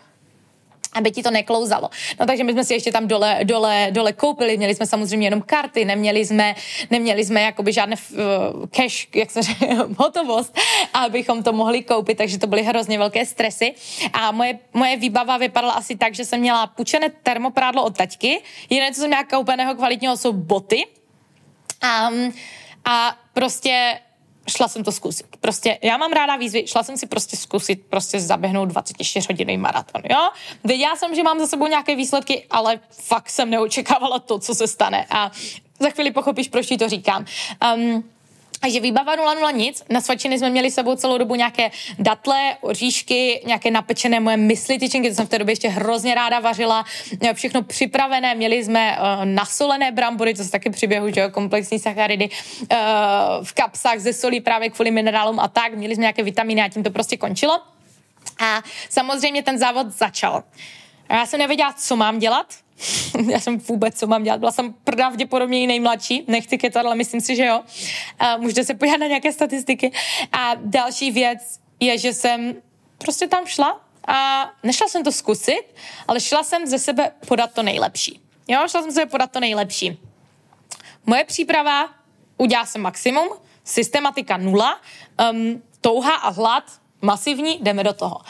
aby ti to neklouzalo. No takže my jsme si ještě tam dole, dole, dole koupili, měli jsme samozřejmě jenom karty, neměli jsme, neměli jsme jakoby žádné uh, cash, jak se říká, [LAUGHS] hotovost, abychom to mohli koupit, takže to byly hrozně velké stresy. A moje, moje výbava vypadala asi tak, že jsem měla půjčené termoprádlo od taťky, jiné, co jsem měla koupeného kvalitního, jsou boty. Um, a prostě šla jsem to zkusit. Prostě já mám ráda výzvy, šla jsem si prostě zkusit prostě zaběhnout 24 hodinový maraton, jo. Věděla jsem, že mám za sebou nějaké výsledky, ale fakt jsem neočekávala to, co se stane a za chvíli pochopíš, proč ti to říkám. Um, takže výbava 0,0 nic. Na svačiny jsme měli sebou celou dobu nějaké datle, oříšky, nějaké napečené moje mysli tyčinky, to jsem v té době ještě hrozně ráda vařila. Všechno připravené, měli jsme uh, nasolené brambory, to se taky přiběhu, že jo, komplexní sacharidy uh, v kapsách ze solí právě kvůli minerálům a tak. Měli jsme nějaké vitamíny a tím to prostě končilo. A samozřejmě ten závod začal. Já jsem nevěděla, co mám dělat, [LAUGHS] já jsem vůbec, co mám dělat. Byla jsem pravděpodobně nejmladší, nechci ketat, ale myslím si, že jo. A můžete se podívat na nějaké statistiky. A další věc je, že jsem prostě tam šla a nešla jsem to zkusit, ale šla jsem ze sebe podat to nejlepší. Jo, šla jsem ze sebe podat to nejlepší. Moje příprava, udělá jsem maximum, systematika nula, um, touha a hlad masivní, jdeme do toho.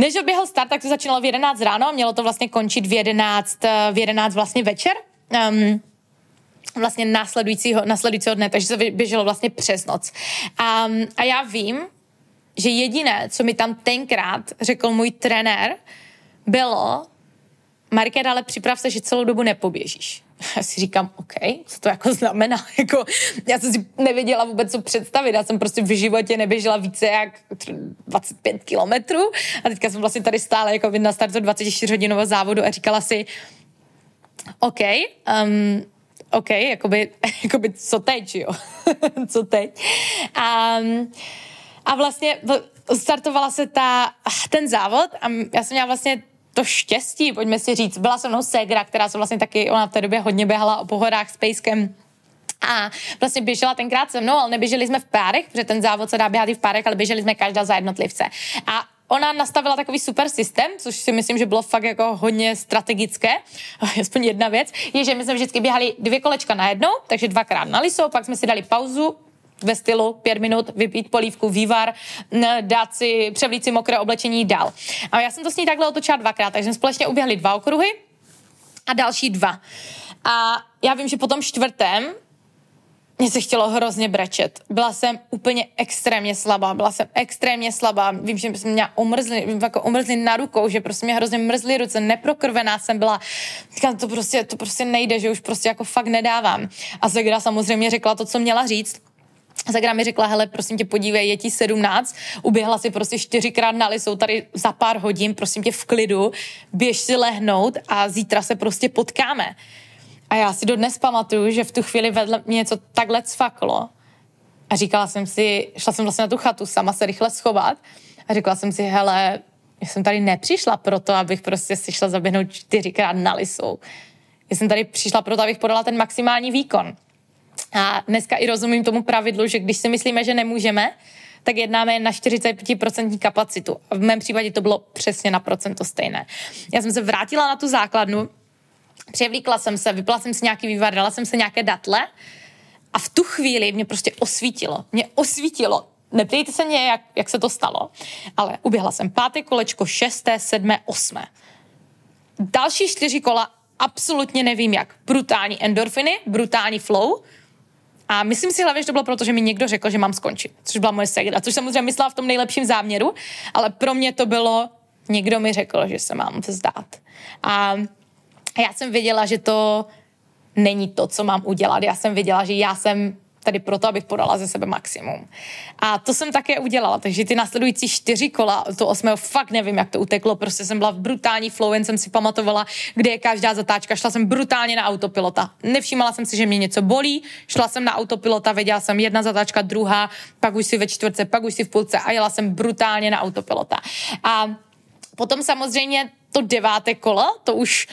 Než doběhl start, tak to začínalo v 11 ráno a mělo to vlastně končit v 11, eh, v 11 vlastně večer. Um, vlastně následujícího, následujícího dne, takže se běželo vlastně přes noc. A, a já vím, že jediné, co mi tam tenkrát řekl můj trenér, bylo, Markéta, ale připrav se, že celou dobu nepoběžíš. [LAUGHS] Já si říkám, OK, co to jako znamená? [LAUGHS] Jako, já jsem si nevěděla vůbec, co představit. Já jsem prostě v životě neběžela více jak 25 kilometrů a teďka jsem vlastně tady stále jako na startu 24 hodinového závodu a říkala si, OK, um, OK, jakoby, [LAUGHS] jakoby co teď, jo? co teď? Um, a vlastně startovala se ta, ten závod a já jsem měla vlastně to štěstí, pojďme si říct. Byla se mnou Segra, která se vlastně taky, ona v té době hodně běhala o pohodách s Pejskem, a vlastně běžela tenkrát se mnou, ale neběželi jsme v párech, protože ten závod se dá běhat i v párech, ale běželi jsme každá za jednotlivce. A ona nastavila takový super systém, což si myslím, že bylo fakt jako hodně strategické. [LAUGHS] Aspoň jedna věc je, že my jsme vždycky běhali dvě kolečka na jednou, takže dvakrát na liso, pak jsme si dali pauzu, ve stylu pět minut, vypít polívku, vývar, dát si, převlít si mokré oblečení dál. A já jsem to s ní takhle otočila dvakrát, takže jsme společně uběhli dva okruhy a další dva. A já vím, že po tom čtvrtém mě se chtělo hrozně brečet. Byla jsem úplně extrémně slabá, byla jsem extrémně slabá. Vím, že jsem měla umrzli, jako umrzli na rukou, že prostě mě hrozně mrzly ruce, neprokrvená jsem byla. Říkám, to prostě, to prostě nejde, že už prostě jako fakt nedávám. A Zegra samozřejmě řekla to, co měla říct Zagra mi řekla, hele, prosím tě, podívej, je ti 17, uběhla si prostě čtyřikrát na jsou tady za pár hodin, prosím tě, v klidu, běž si lehnout a zítra se prostě potkáme. A já si dodnes pamatuju, že v tu chvíli vedle mě něco takhle cvaklo a říkala jsem si, šla jsem vlastně na tu chatu sama se rychle schovat a řekla jsem si, hele, já jsem tady nepřišla proto, abych prostě si šla zaběhnout čtyřikrát na lisou. Já jsem tady přišla proto, abych podala ten maximální výkon. A dneska i rozumím tomu pravidlu, že když si myslíme, že nemůžeme, tak jednáme na 45% kapacitu. A v mém případě to bylo přesně na procento stejné. Já jsem se vrátila na tu základnu, převlíkla jsem se, vypla jsem si nějaký vývar, dala jsem se nějaké datle a v tu chvíli mě prostě osvítilo. Mě osvítilo. Neptejte se mě, jak, jak se to stalo, ale uběhla jsem páté kolečko, šesté, sedmé, osmé. Další čtyři kola absolutně nevím jak. Brutální endorfiny, brutální flow, a myslím si hlavně, že to bylo proto, že mi někdo řekl, že mám skončit, což byla moje segra, což samozřejmě myslela v tom nejlepším záměru, ale pro mě to bylo, někdo mi řekl, že se mám vzdát. A já jsem věděla, že to není to, co mám udělat. Já jsem věděla, že já jsem tady proto, abych podala ze sebe maximum. A to jsem také udělala, takže ty následující čtyři kola, to osmého fakt nevím, jak to uteklo, prostě jsem byla v brutální flow, jen jsem si pamatovala, kde je každá zatáčka, šla jsem brutálně na autopilota. Nevšímala jsem si, že mě něco bolí, šla jsem na autopilota, věděla jsem jedna zatáčka, druhá, pak už si ve čtvrtce, pak už si v půlce a jela jsem brutálně na autopilota. A potom samozřejmě to deváté kolo, to už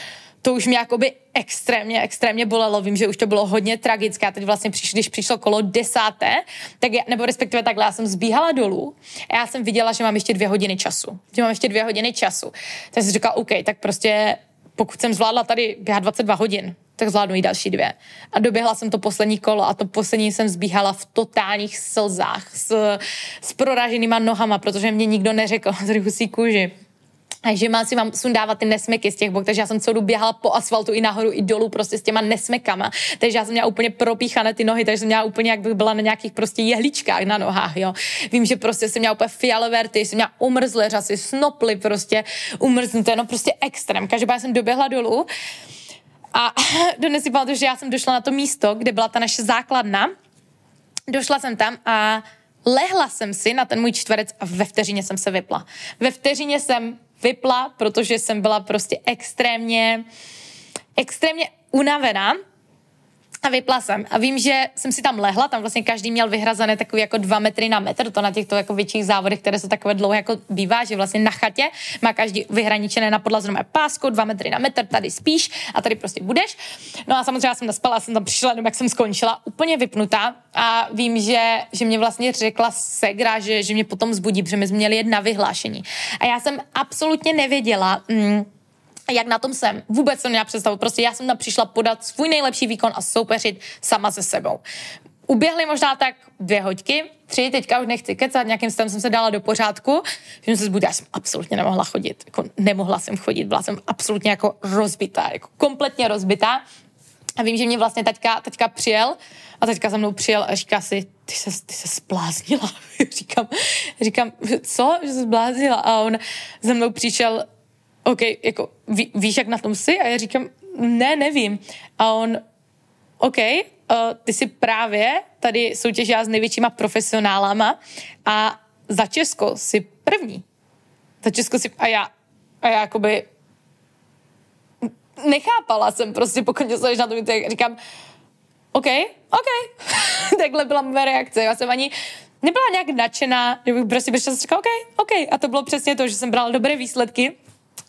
to už mě jakoby extrémně, extrémně bolelo. Vím, že už to bylo hodně tragické. A teď vlastně přišlo, když přišlo kolo desáté, tak já, nebo respektive takhle, já jsem zbíhala dolů a já jsem viděla, že mám ještě dvě hodiny času. Že mám ještě dvě hodiny času. Tak jsem říkala, OK, tak prostě pokud jsem zvládla tady běhat 22 hodin, tak zvládnu i další dvě. A doběhla jsem to poslední kolo a to poslední jsem zbíhala v totálních slzách s, s proraženýma nohama, protože mě nikdo neřekl [LAUGHS] z husí kůži že mám si mám sundávat ty nesmeky z těch bok, takže já jsem celou běhala po asfaltu i nahoru, i dolů prostě s těma nesmekama, takže já jsem měla úplně propíchané ty nohy, takže jsem měla úplně, jak bych byla na nějakých prostě jehličkách na nohách, jo. Vím, že prostě jsem měla úplně fialové rty, jsem měla umrzlé řasy, snoply prostě umrznuté, no prostě extrém. Každopádně jsem doběhla dolů a [LAUGHS] dnes si pamatuju, že já jsem došla na to místo, kde byla ta naše základna, došla jsem tam a lehla jsem si na ten můj čtverec a ve vteřině jsem se vypla. Ve vteřině jsem vypla, protože jsem byla prostě extrémně, extrémně unavená a vypla jsem. A vím, že jsem si tam lehla, tam vlastně každý měl vyhrazené takový jako dva metry na metr, to na těchto jako větších závodech, které jsou takové dlouhé, jako bývá, že vlastně na chatě má každý vyhraničené na podlaze pásku, dva metry na metr, tady spíš a tady prostě budeš. No a samozřejmě já jsem naspala, jsem tam přišla, jenom jak jsem skončila, úplně vypnutá a vím, že, že mě vlastně řekla Segra, že, že mě potom zbudí, protože my jsme měli jedna vyhlášení. A já jsem absolutně nevěděla, mm, jak na tom jsem. Vůbec jsem měla představu. Prostě já jsem tam přišla podat svůj nejlepší výkon a soupeřit sama se sebou. Uběhly možná tak dvě hoďky, tři, teďka už nechci kecat, nějakým stavem jsem se dala do pořádku, že jsem se zbudila, já jsem absolutně nemohla chodit, jako nemohla jsem chodit, byla jsem absolutně jako rozbitá, jako kompletně rozbitá. A vím, že mě vlastně teďka, teďka přijel a teďka za mnou přijel a říká si, ty se, ty se zbláznila. [LAUGHS] říkám, říkám, co, že se zbláznila? A on za mnou přišel OK, jako ví, víš, jak na tom jsi? A já říkám, ne, nevím. A on, OK, uh, ty jsi právě tady soutěžila s největšíma profesionálama a za Česko si první. Za Česko si, a já, a já jakoby nechápala jsem prostě, pokud se na to, tak říkám, OK, OK. [LAUGHS] Takhle byla moje reakce. Já jsem ani nebyla nějak nadšená, bych prostě přišla OK, OK. A to bylo přesně to, že jsem brala dobré výsledky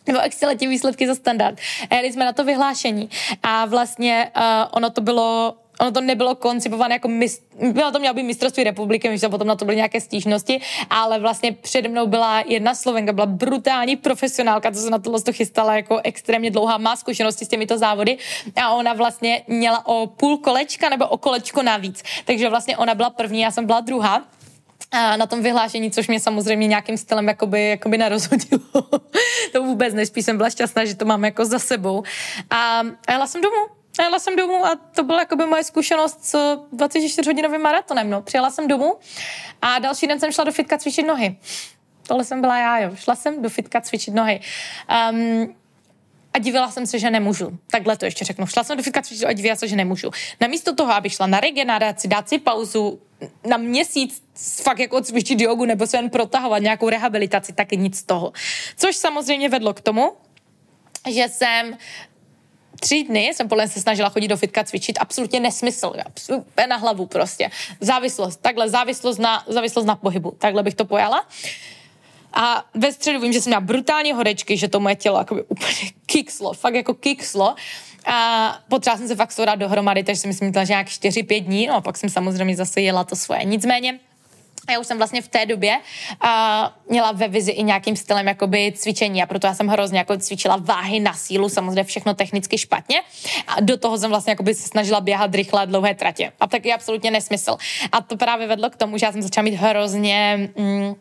nebo excelentní výsledky za standard. A jeli jsme na to vyhlášení a vlastně uh, ono to bylo ono to nebylo koncipované jako mist, bylo to mělo být mistrovství republiky, myslím, potom na to byly nějaké stížnosti, ale vlastně přede mnou byla jedna Slovenka, byla brutální profesionálka, co se na tohle to chystala jako extrémně dlouhá, má zkušenosti s těmito závody a ona vlastně měla o půl kolečka nebo o kolečko navíc. Takže vlastně ona byla první, já jsem byla druhá na tom vyhlášení, což mě samozřejmě nějakým stylem jakoby, jakoby nerozhodilo. [LAUGHS] to vůbec nespíš, jsem byla šťastná, že to mám jako za sebou. A, a jela jsem domů. A jela jsem domů a to byla jakoby moje zkušenost s 24-hodinovým maratonem. No. Přijela jsem domů a další den jsem šla do fitka cvičit nohy. Tohle jsem byla já, jo. Šla jsem do fitka cvičit nohy. Um, a divila jsem se, že nemůžu. Takhle to ještě řeknu. Šla jsem do fitka a divila se, že nemůžu. Namísto toho, abych šla na regeneraci, dát si pauzu, na měsíc fakt jako cvičit jogu nebo se jen protahovat nějakou rehabilitaci, taky nic z toho. Což samozřejmě vedlo k tomu, že jsem tři dny jsem podle se snažila chodit do fitka cvičit, absolutně nesmysl, absolutně na hlavu prostě. Závislost, takhle závislost na, závislost na pohybu, takhle bych to pojala. A ve středu vím, že jsem měla brutální horečky, že to moje tělo jakoby úplně [LAUGHS] kikslo, fakt jako kikslo. A potřeba jsem se fakt soudat dohromady, takže jsem myslím, že nějak 4-5 dní, no a pak jsem samozřejmě zase jela to svoje. Nicméně, já už jsem vlastně v té době a měla ve vizi i nějakým stylem jakoby cvičení a proto já jsem hrozně jako cvičila váhy na sílu, samozřejmě všechno technicky špatně a do toho jsem vlastně jakoby se snažila běhat rychle dlouhé tratě a tak je absolutně nesmysl. A to právě vedlo k tomu, že já jsem začala mít hrozně mm,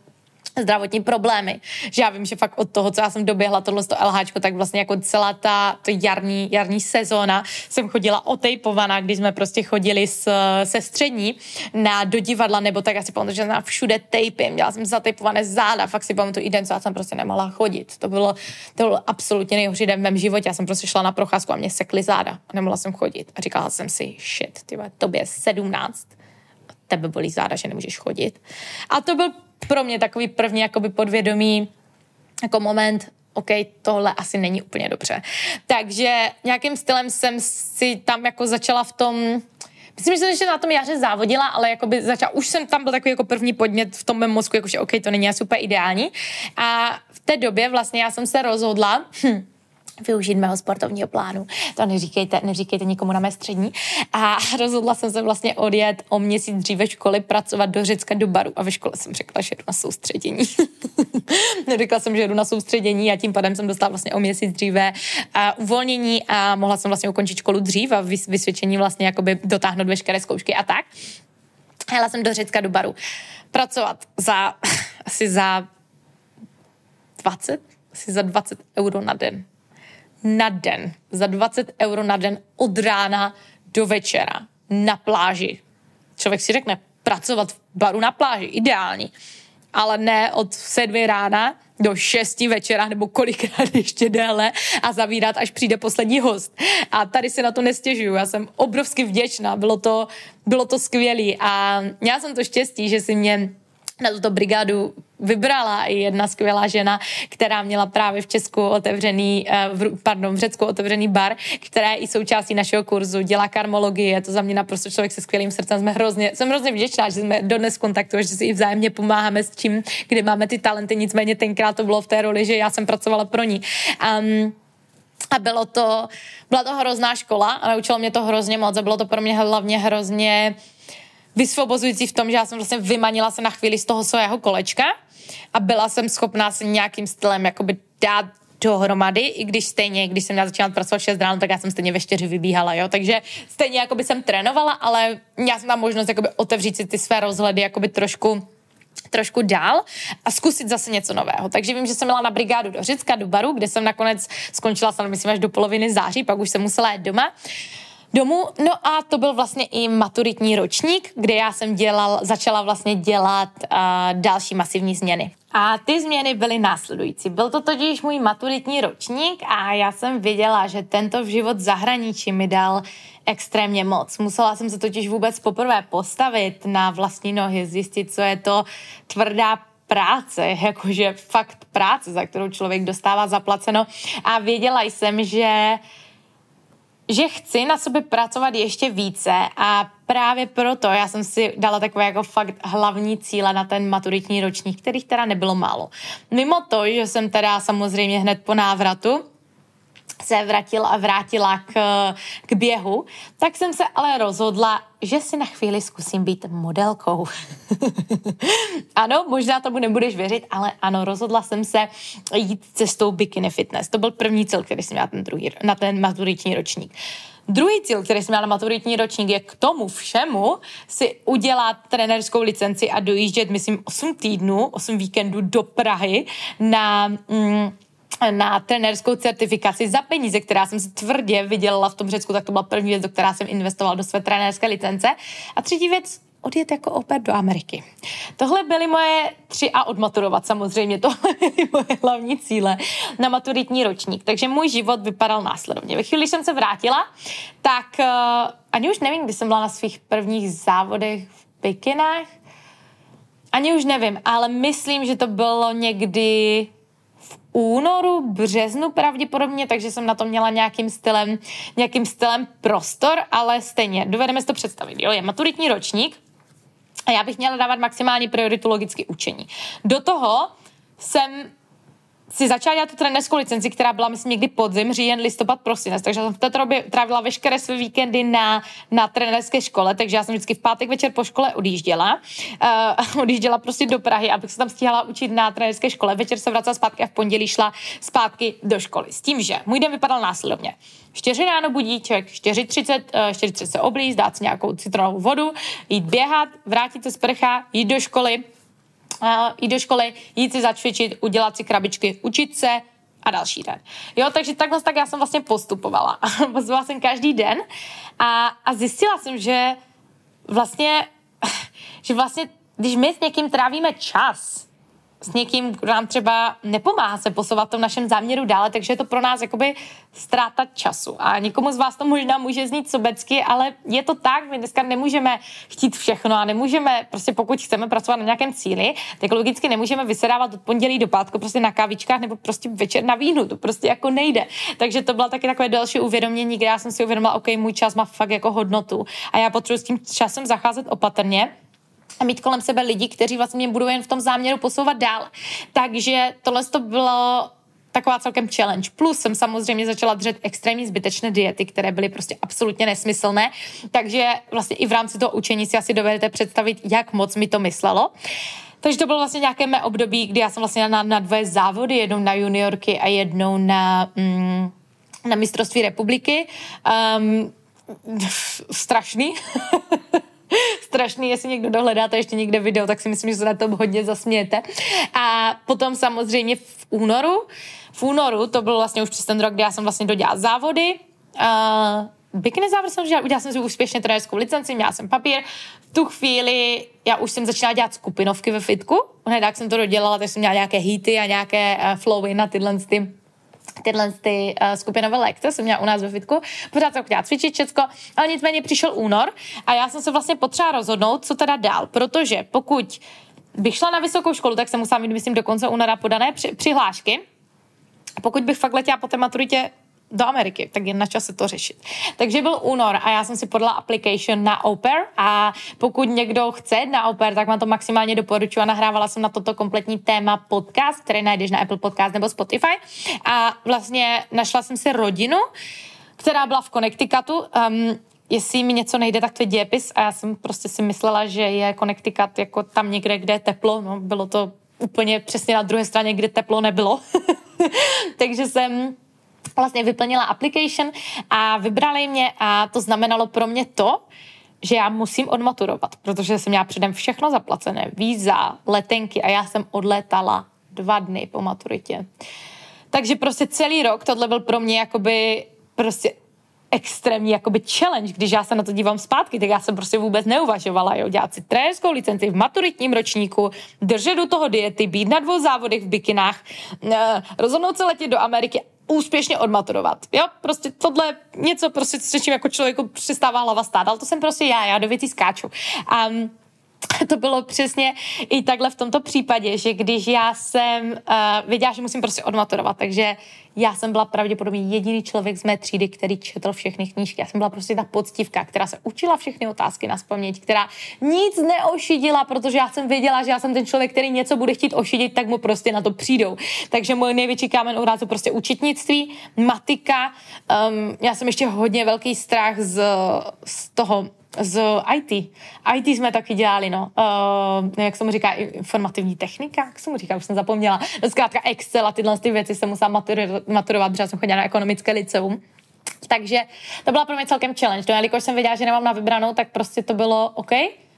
zdravotní problémy. Že já vím, že fakt od toho, co já jsem doběhla tohle to LH, tak vlastně jako celá ta to jarní, jarní sezóna jsem chodila otejpovaná, když jsme prostě chodili s, se střední na, do divadla, nebo tak asi pamatuju, že jsem všude tejpy, měla jsem zatejpované záda, fakt si pamatuju i den, co já jsem prostě nemohla chodit. To bylo, to bylo absolutně nejhorší den v mém životě. Já jsem prostě šla na procházku a mě sekly záda a nemohla jsem chodit. A říkala jsem si, shit, ty tobě 17 tebe bolí záda, že nemůžeš chodit. A to byl pro mě takový první jakoby podvědomí jako moment, OK, tohle asi není úplně dobře. Takže nějakým stylem jsem si tam jako začala v tom, Myslím, že jsem ještě na tom jaře závodila, ale jakoby začala, už jsem tam byl takový jako první podnět v tom mém mozku, jakože OK, to není asi úplně ideální. A v té době vlastně já jsem se rozhodla, hm, využít mého sportovního plánu. To neříkejte, neříkejte nikomu na mé střední. A rozhodla jsem se vlastně odjet o měsíc dříve školy pracovat do Řecka do baru. A ve škole jsem řekla, že jdu na soustředění. [LAUGHS] Neřekla jsem, že jdu na soustředění a tím pádem jsem dostala vlastně o měsíc dříve a uvolnění a mohla jsem vlastně ukončit školu dřív a vysvědčení vlastně jakoby dotáhnout veškeré zkoušky a tak. Jela jsem do Řecka do baru pracovat za [LAUGHS] asi za 20, asi za 20 euro na den na den, za 20 euro na den od rána do večera na pláži. Člověk si řekne, pracovat v baru na pláži, ideální. Ale ne od sedmi rána do šesti večera nebo kolikrát [LAUGHS] ještě déle a zavírat, až přijde poslední host. A tady si na to nestěžuju. Já jsem obrovsky vděčná. Bylo to, bylo to skvělé. A já jsem to štěstí, že si mě na tuto brigádu vybrala i jedna skvělá žena, která měla právě v Česku otevřený, eh, pardon, v Řecku otevřený bar, která je i součástí našeho kurzu, dělá karmologii, je to za mě naprosto člověk se skvělým srdcem, jsme hrozně, jsem hrozně vděčná, že jsme dodnes v kontaktu, že si i vzájemně pomáháme s tím, kde máme ty talenty, nicméně tenkrát to bylo v té roli, že já jsem pracovala pro ní. Um, a bylo to, byla to hrozná škola a naučilo mě to hrozně moc a bylo to pro mě hlavně hrozně vysvobozující v tom, že já jsem vlastně vymanila se na chvíli z toho svého kolečka a byla jsem schopná se nějakým stylem jakoby dát dohromady, i když stejně, když jsem měla začínat pracovat 6 ráno, tak já jsem stejně ve 4 vybíhala, jo, takže stejně jakoby jsem trénovala, ale měla jsem tam možnost jakoby otevřít si ty své rozhledy jakoby trošku trošku dál a zkusit zase něco nového. Takže vím, že jsem měla na brigádu do Řecka, do baru, kde jsem nakonec skončila myslím, až do poloviny září, pak už jsem musela jít doma domů. No a to byl vlastně i maturitní ročník, kde já jsem dělal, začala vlastně dělat uh, další masivní změny. A ty změny byly následující. Byl to totiž můj maturitní ročník a já jsem viděla, že tento život zahraničí mi dal extrémně moc. Musela jsem se totiž vůbec poprvé postavit na vlastní nohy, zjistit, co je to tvrdá práce, jakože fakt práce, za kterou člověk dostává zaplaceno. A věděla jsem, že že chci na sobě pracovat ještě více a právě proto já jsem si dala takové jako fakt hlavní cíle na ten maturitní ročník, kterých teda nebylo málo. Mimo to, že jsem teda samozřejmě hned po návratu se vrátila, vrátila k, k běhu, tak jsem se ale rozhodla, že si na chvíli zkusím být modelkou. [LAUGHS] ano, možná tomu nebudeš věřit, ale ano, rozhodla jsem se jít cestou bikini fitness. To byl první cíl, který jsem měla ten druhý, na ten maturitní ročník. Druhý cíl, který jsem měla na maturitní ročník, je k tomu všemu si udělat trenerskou licenci a dojíždět, myslím, 8 týdnů, 8 víkendů do Prahy na... Mm, na trenérskou certifikaci za peníze, která jsem si tvrdě vydělala v tom Řecku, tak to byla první věc, do která jsem investovala do své trenérské licence. A třetí věc, odjet jako oper do Ameriky. Tohle byly moje tři a odmaturovat samozřejmě, tohle byly moje hlavní cíle na maturitní ročník. Takže můj život vypadal následovně. Ve chvíli, když jsem se vrátila, tak uh, ani už nevím, kdy jsem byla na svých prvních závodech v bikinách, ani už nevím, ale myslím, že to bylo někdy únoru, březnu pravděpodobně, takže jsem na to měla nějakým stylem, nějakým stylem prostor, ale stejně, dovedeme si to představit. Jo, je maturitní ročník a já bych měla dávat maximální prioritu logicky učení. Do toho jsem si začala dělat tu trenérskou licenci, která byla, myslím, někdy podzim, říjen, listopad, prosinec. Takže jsem v této době trávila veškeré své víkendy na, na trenérské škole, takže já jsem vždycky v pátek večer po škole odjížděla. Uh, [LAUGHS] odjížděla prostě do Prahy, abych se tam stihala učit na trenérské škole. Večer se vracela zpátky a v pondělí šla zpátky do školy. S tím, že můj den vypadal následovně. 4 ráno budíček, 4.30, 4.30 se oblízt, dát si nějakou citronovou vodu, jít běhat, vrátit se z prcha, jít do školy, jít do školy, jít si začvičit, udělat si krabičky, učit se a další den. Jo, takže takhle tak já jsem vlastně postupovala. [LAUGHS] postupovala jsem každý den a, a zjistila jsem, že vlastně, [LAUGHS] že vlastně, když my s někým trávíme čas, s někým, kdo nám třeba nepomáhá se posouvat v tom našem záměru dále, takže je to pro nás jakoby ztráta času. A někomu z vás to možná může znít sobecky, ale je to tak, my dneska nemůžeme chtít všechno a nemůžeme, prostě pokud chceme pracovat na nějakém cíli, tak logicky nemůžeme vysedávat od pondělí do pátku prostě na kávičkách nebo prostě večer na vínu, to prostě jako nejde. Takže to bylo taky takové další uvědomění, kde já jsem si uvědomila, OK, můj čas má fakt jako hodnotu a já potřebuji s tím časem zacházet opatrně a mít kolem sebe lidi, kteří vlastně mě budou jen v tom záměru posouvat dál. Takže tohle to bylo taková celkem challenge. Plus jsem samozřejmě začala držet extrémně zbytečné diety, které byly prostě absolutně nesmyslné. Takže vlastně i v rámci toho učení si asi dovedete představit, jak moc mi to myslelo. Takže to bylo vlastně nějaké mé období, kdy já jsem vlastně na, na dvě závody, jednou na juniorky a jednou na, mm, na mistrovství republiky. Um, [LAUGHS] strašný. [LAUGHS] [LAUGHS] strašný, jestli někdo dohledáte ještě někde video, tak si myslím, že se na tom hodně zasmějete. A potom samozřejmě v únoru, v únoru, to bylo vlastně už přes ten rok, kdy já jsem vlastně dodělala závody, uh, bikini závod jsem udělala, udělala jsem si úspěšně trenérskou licenci, měla jsem papír. V tu chvíli já už jsem začala dělat skupinovky ve fitku. Hned jak jsem to dodělala, tak jsem měla nějaké hity a nějaké uh, flowy na tyhle ty tyhle ty uh, skupinové lekce, jsem měla u nás ve fitku, pořád jsem chtěla cvičit všecko, ale nicméně přišel únor a já jsem se vlastně potřeba rozhodnout, co teda dál, protože pokud bych šla na vysokou školu, tak jsem musela mít, myslím, do konce února podané při, přihlášky. Pokud bych fakt letěla po té maturitě do Ameriky, tak je na čase to řešit. Takže byl únor a já jsem si podala application na Oper a pokud někdo chce na Oper, tak vám to maximálně doporučuji a nahrávala jsem na toto kompletní téma podcast, který najdeš na Apple Podcast nebo Spotify a vlastně našla jsem si rodinu, která byla v Connecticutu. Um, jestli mi něco nejde, tak to je dějepis a já jsem prostě si myslela, že je Connecticut jako tam někde, kde je teplo, no bylo to úplně přesně na druhé straně, kde teplo nebylo. [LAUGHS] Takže jsem vlastně vyplnila application a vybrali mě a to znamenalo pro mě to, že já musím odmaturovat, protože jsem měla předem všechno zaplacené, víza, letenky a já jsem odlétala dva dny po maturitě. Takže prostě celý rok tohle byl pro mě jakoby prostě extrémní jakoby challenge, když já se na to dívám zpátky, tak já jsem prostě vůbec neuvažovala, jo, dělat si trenérskou licenci v maturitním ročníku, držet do toho diety, být na dvou závodech v bikinách, eh, rozhodnout se letět do Ameriky úspěšně odmaturovat. Jo, prostě tohle něco, prostě, s čím jako člověku přestává hlava stát, ale to jsem prostě já, já do věcí skáču. Um, [LAUGHS] to bylo přesně i takhle v tomto případě, že když já jsem uh, věděla, že musím prostě odmaturovat, takže já jsem byla pravděpodobně jediný člověk z mé třídy, který četl všechny knížky. Já jsem byla prostě ta poctivka, která se učila všechny otázky na spaměť, která nic neošidila, protože já jsem věděla, že já jsem ten člověk, který něco bude chtít ošidit, tak mu prostě na to přijdou. Takže můj největší kámen úrazu prostě učitnictví, matika. Um, já jsem ještě hodně velký strach z, z toho z IT. IT jsme taky dělali, no. Uh, jak se mu říká, informativní technika, jak se mu říká, už jsem zapomněla. Zkrátka Excel a tyhle ty věci jsem musela maturovat, maturovat protože jsem chodila na ekonomické liceum. Takže to byla pro mě celkem challenge. No, jelikož jsem věděla, že nemám na vybranou, tak prostě to bylo OK,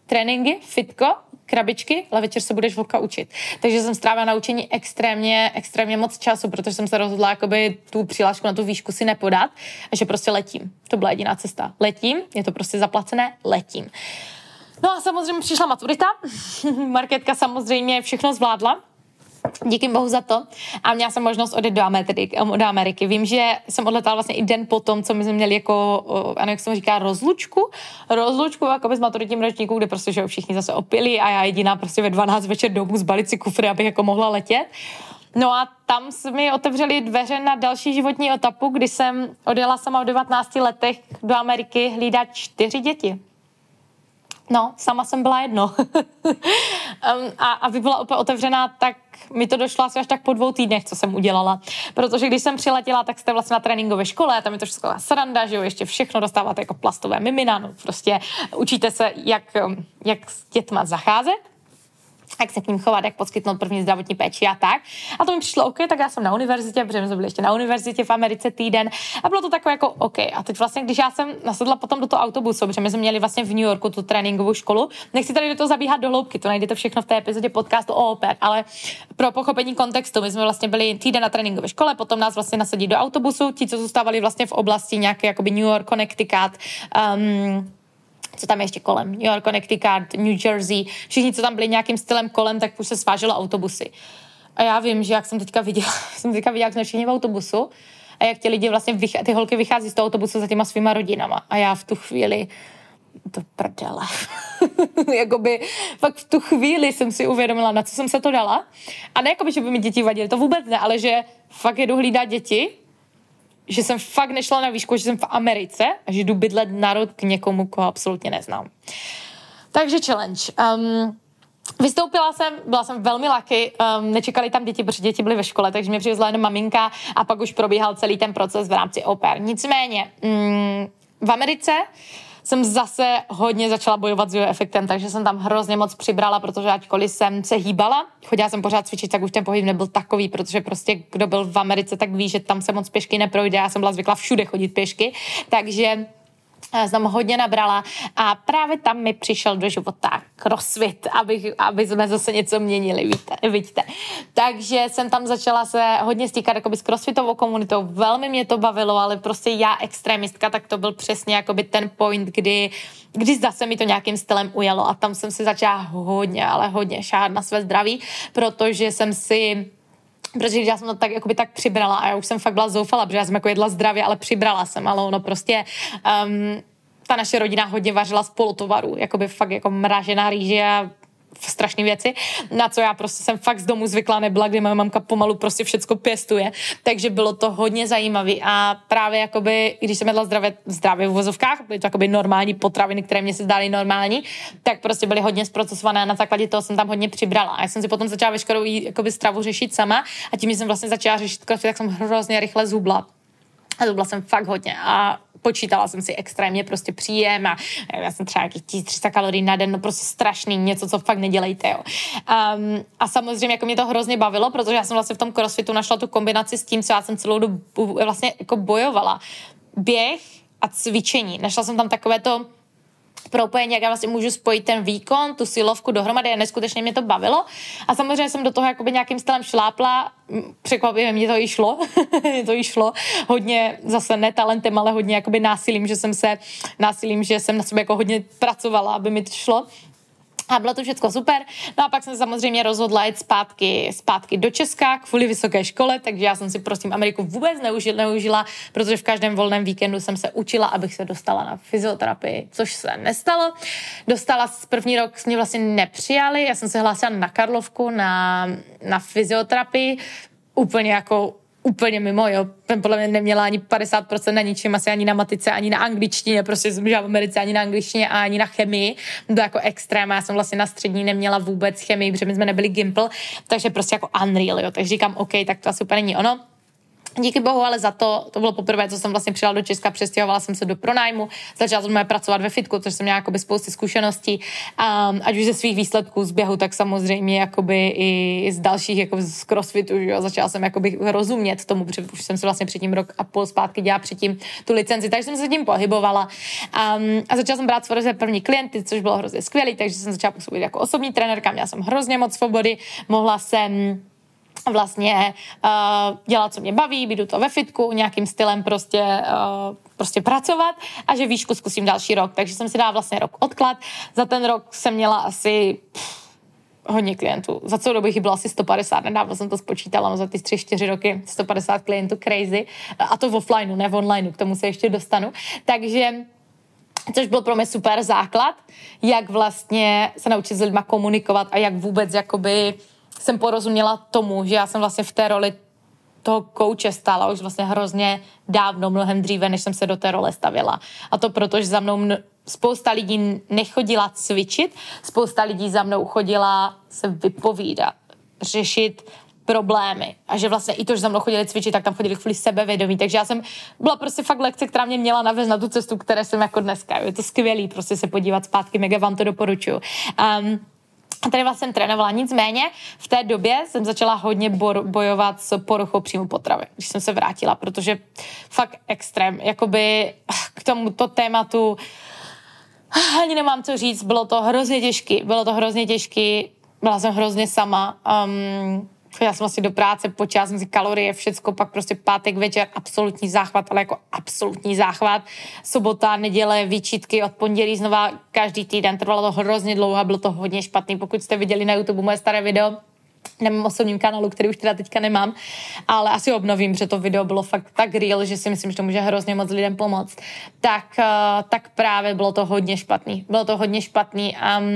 tréninky, fitko, krabičky, ale večer se budeš vlka učit. Takže jsem strávila na učení extrémně, extrémně moc času, protože jsem se rozhodla jakoby tu přihlášku na tu výšku si nepodat a že prostě letím. To byla jediná cesta. Letím, je to prostě zaplacené, letím. No a samozřejmě přišla maturita. [LAUGHS] Marketka samozřejmě všechno zvládla, Díky bohu za to. A měla jsem možnost odjet do Ameriky. Do Ameriky. Vím, že jsem odletala vlastně i den potom, co my jsme měli jako, ano, jak se říká, rozlučku. Rozlučku jako s maturitním ročníku, kde prostě že všichni zase opili a já jediná prostě ve 12 večer domů zbalit si kufry, abych jako mohla letět. No a tam mi otevřeli dveře na další životní etapu, kdy jsem odjela sama v 19 letech do Ameriky hlídat čtyři děti. No, sama jsem byla jedno. [LAUGHS] um, a aby byla opět otevřená, tak mi to došlo asi až tak po dvou týdnech, co jsem udělala. Protože když jsem přiletěla, tak jste vlastně na tréninkové škole, tam je to všechno sranda, že jo, ještě všechno dostáváte jako plastové mimina, no prostě učíte se, jak, jak s dětma zacházet jak se k ním chovat, jak poskytnout první zdravotní péči a tak. A to mi přišlo OK, tak já jsem na univerzitě, protože jsme byli ještě na univerzitě v Americe týden a bylo to takové jako OK. A teď vlastně, když já jsem nasedla potom do toho autobusu, protože my jsme měli vlastně v New Yorku tu tréninkovou školu, nechci tady do toho zabíhat do hloubky, to najdete všechno v té epizodě podcastu o oper, ale pro pochopení kontextu, my jsme vlastně byli týden na tréninkové škole, potom nás vlastně nasadí do autobusu, ti, co zůstávali vlastně v oblasti nějaké jakoby New York, Connecticut, um, co tam je ještě kolem, New York, Connecticut, New Jersey, všichni, co tam byli nějakým stylem kolem, tak už se sváželo autobusy. A já vím, že jak jsem teďka viděla, [LAUGHS] jsem teďka viděla, jak jsme všichni v autobusu a jak ti lidi vlastně, vychá, ty holky vychází z toho autobusu za těma svýma rodinama. A já v tu chvíli, to prdele. [LAUGHS] jakoby fakt v tu chvíli jsem si uvědomila, na co jsem se to dala. A ne jakoby, že by mi děti vadily, to vůbec ne, ale že fakt jedu hlídat děti, že jsem fakt nešla na výšku, že jsem v Americe a že jdu bydlet na rod k někomu, koho absolutně neznám. Takže challenge. Um, Vystoupila jsem, byla jsem velmi lucky, um, nečekali tam děti, protože děti byly ve škole, takže mě přivezla jen maminka a pak už probíhal celý ten proces v rámci oper. Nicméně, um, v Americe jsem zase hodně začala bojovat s jeho efektem, takže jsem tam hrozně moc přibrala, protože ačkoliv jsem se hýbala, chodila jsem pořád cvičit, tak už ten pohyb nebyl takový, protože prostě kdo byl v Americe, tak ví, že tam se moc pěšky neprojde, já jsem byla zvyklá všude chodit pěšky, takže jsem hodně nabrala a právě tam mi přišel do života crossfit, abych, aby jsme zase něco měnili, víte, vidíte. Takže jsem tam začala se hodně stýkat jakoby s crossfitovou komunitou, velmi mě to bavilo, ale prostě já extremistka, tak to byl přesně jakoby ten point, kdy, kdy zase mi to nějakým stylem ujelo a tam jsem si začala hodně, ale hodně šáhat na své zdraví, protože jsem si protože já jsem to tak, jakoby tak přibrala a já už jsem fakt byla zoufala, protože já jsem jako jedla zdravě, ale přibrala jsem, ale ono prostě um, ta naše rodina hodně vařila z polotovaru, jakoby fakt jako mražená rýže a strašné věci, na co já prostě jsem fakt z domu zvyklá nebyla, kdy moje mamka pomalu prostě všecko pěstuje, takže bylo to hodně zajímavé a právě jakoby, když jsem jedla zdravě, zdravě v vozovkách, byly to jakoby normální potraviny, které mě se zdály normální, tak prostě byly hodně zprocesované a na základě toho jsem tam hodně přibrala. A já jsem si potom začala veškerou jakoby stravu řešit sama a tím jsem vlastně začala řešit tak jsem hrozně rychle zhubla. A zhubla jsem fakt hodně a počítala jsem si extrémně prostě příjem a já jsem třeba nějakých 1300 kalorií na den, no prostě strašný, něco, co fakt nedělejte, jo. Um, a samozřejmě jako mě to hrozně bavilo, protože já jsem vlastně v tom crossfitu našla tu kombinaci s tím, co já jsem celou dobu vlastně jako bojovala. Běh a cvičení. Našla jsem tam takové to propojení, jak já vlastně můžu spojit ten výkon, tu silovku dohromady a neskutečně mě to bavilo. A samozřejmě jsem do toho jakoby nějakým stylem šlápla, překvapivě mě to i šlo, [LAUGHS] mě to i šlo, hodně zase ne talentem, ale hodně jakoby násilím, že jsem se, násilím, že jsem na sebe jako hodně pracovala, aby mi to šlo. A bylo to všechno super. No a pak jsem samozřejmě rozhodla jít zpátky, zpátky do Česka kvůli vysoké škole, takže já jsem si prosím Ameriku vůbec neužila, neužila, protože v každém volném víkendu jsem se učila, abych se dostala na fyzioterapii, což se nestalo. Dostala první rok, mě vlastně nepřijali, já jsem se hlásila na Karlovku na, na fyzioterapii, úplně jako úplně mimo, jo. Podle mě neměla ani 50% na ničem, asi ani na matice, ani na angličtině, prostě jsem žila v Americe ani na angličtině a ani na chemii. To jako extrém. Já jsem vlastně na střední neměla vůbec chemii, protože my jsme nebyli Gimple, takže prostě jako unreal, jo. Takže říkám, OK, tak to asi úplně není ono. Díky bohu, ale za to, to bylo poprvé, co jsem vlastně přijela do Česka, přestěhovala jsem se do pronájmu, začala jsem pracovat ve fitku, což jsem měla jakoby spousty zkušeností, um, ať už ze svých výsledků z běhu, tak samozřejmě jakoby i z dalších, jako z crossfitu, jo, začala jsem jakoby rozumět tomu, protože už jsem se vlastně předtím rok a půl zpátky dělala předtím tu licenci, takže jsem se tím pohybovala. Um, a začala jsem brát své první klienty, což bylo hrozně skvělé, takže jsem začala působit jako osobní trenérka, měla jsem hrozně moc svobody, mohla jsem vlastně uh, dělat, co mě baví, budu to ve fitku, nějakým stylem prostě, uh, prostě pracovat a že výšku zkusím další rok. Takže jsem si dala vlastně rok odklad. Za ten rok jsem měla asi pff, hodně klientů. Za celou dobu jich bylo asi 150, nedávno jsem to spočítala, no za ty 3-4 roky 150 klientů, crazy. A to v offlineu, ne v onlineu, k tomu se ještě dostanu. Takže což byl pro mě super základ, jak vlastně se naučit s lidma komunikovat a jak vůbec jakoby jsem porozuměla tomu, že já jsem vlastně v té roli toho kouče stála už vlastně hrozně dávno, mnohem dříve, než jsem se do té role stavila. A to proto, že za mnou mn- spousta lidí nechodila cvičit, spousta lidí za mnou chodila se vypovídat, řešit problémy. A že vlastně i to, že za mnou chodili cvičit, tak tam chodili kvůli sebevědomí. Takže já jsem byla prostě fakt lekce, která mě měla navést na tu cestu, které jsem jako dneska. Je to skvělý prostě se podívat zpátky, mega vám to doporučuju. Um, a tady vlastně trénovala. Nicméně v té době jsem začala hodně bojovat s poruchou příjmu potravy, když jsem se vrátila, protože fakt extrém. Jakoby k tomuto tématu ani nemám co říct, bylo to hrozně těžký, bylo to hrozně těžký, byla jsem hrozně sama. Um, chodila jsem vlastně do práce, počítala jsem si kalorie, všecko, pak prostě pátek večer, absolutní záchvat, ale jako absolutní záchvat. Sobota, neděle, výčitky od pondělí znova každý týden, trvalo to hrozně dlouho a bylo to hodně špatný. Pokud jste viděli na YouTube moje staré video, na mém osobním kanálu, který už teda teďka nemám, ale asi obnovím, že to video bylo fakt tak real, že si myslím, že to může hrozně moc lidem pomoct. Tak, uh, tak právě bylo to hodně špatný. Bylo to hodně špatný a um,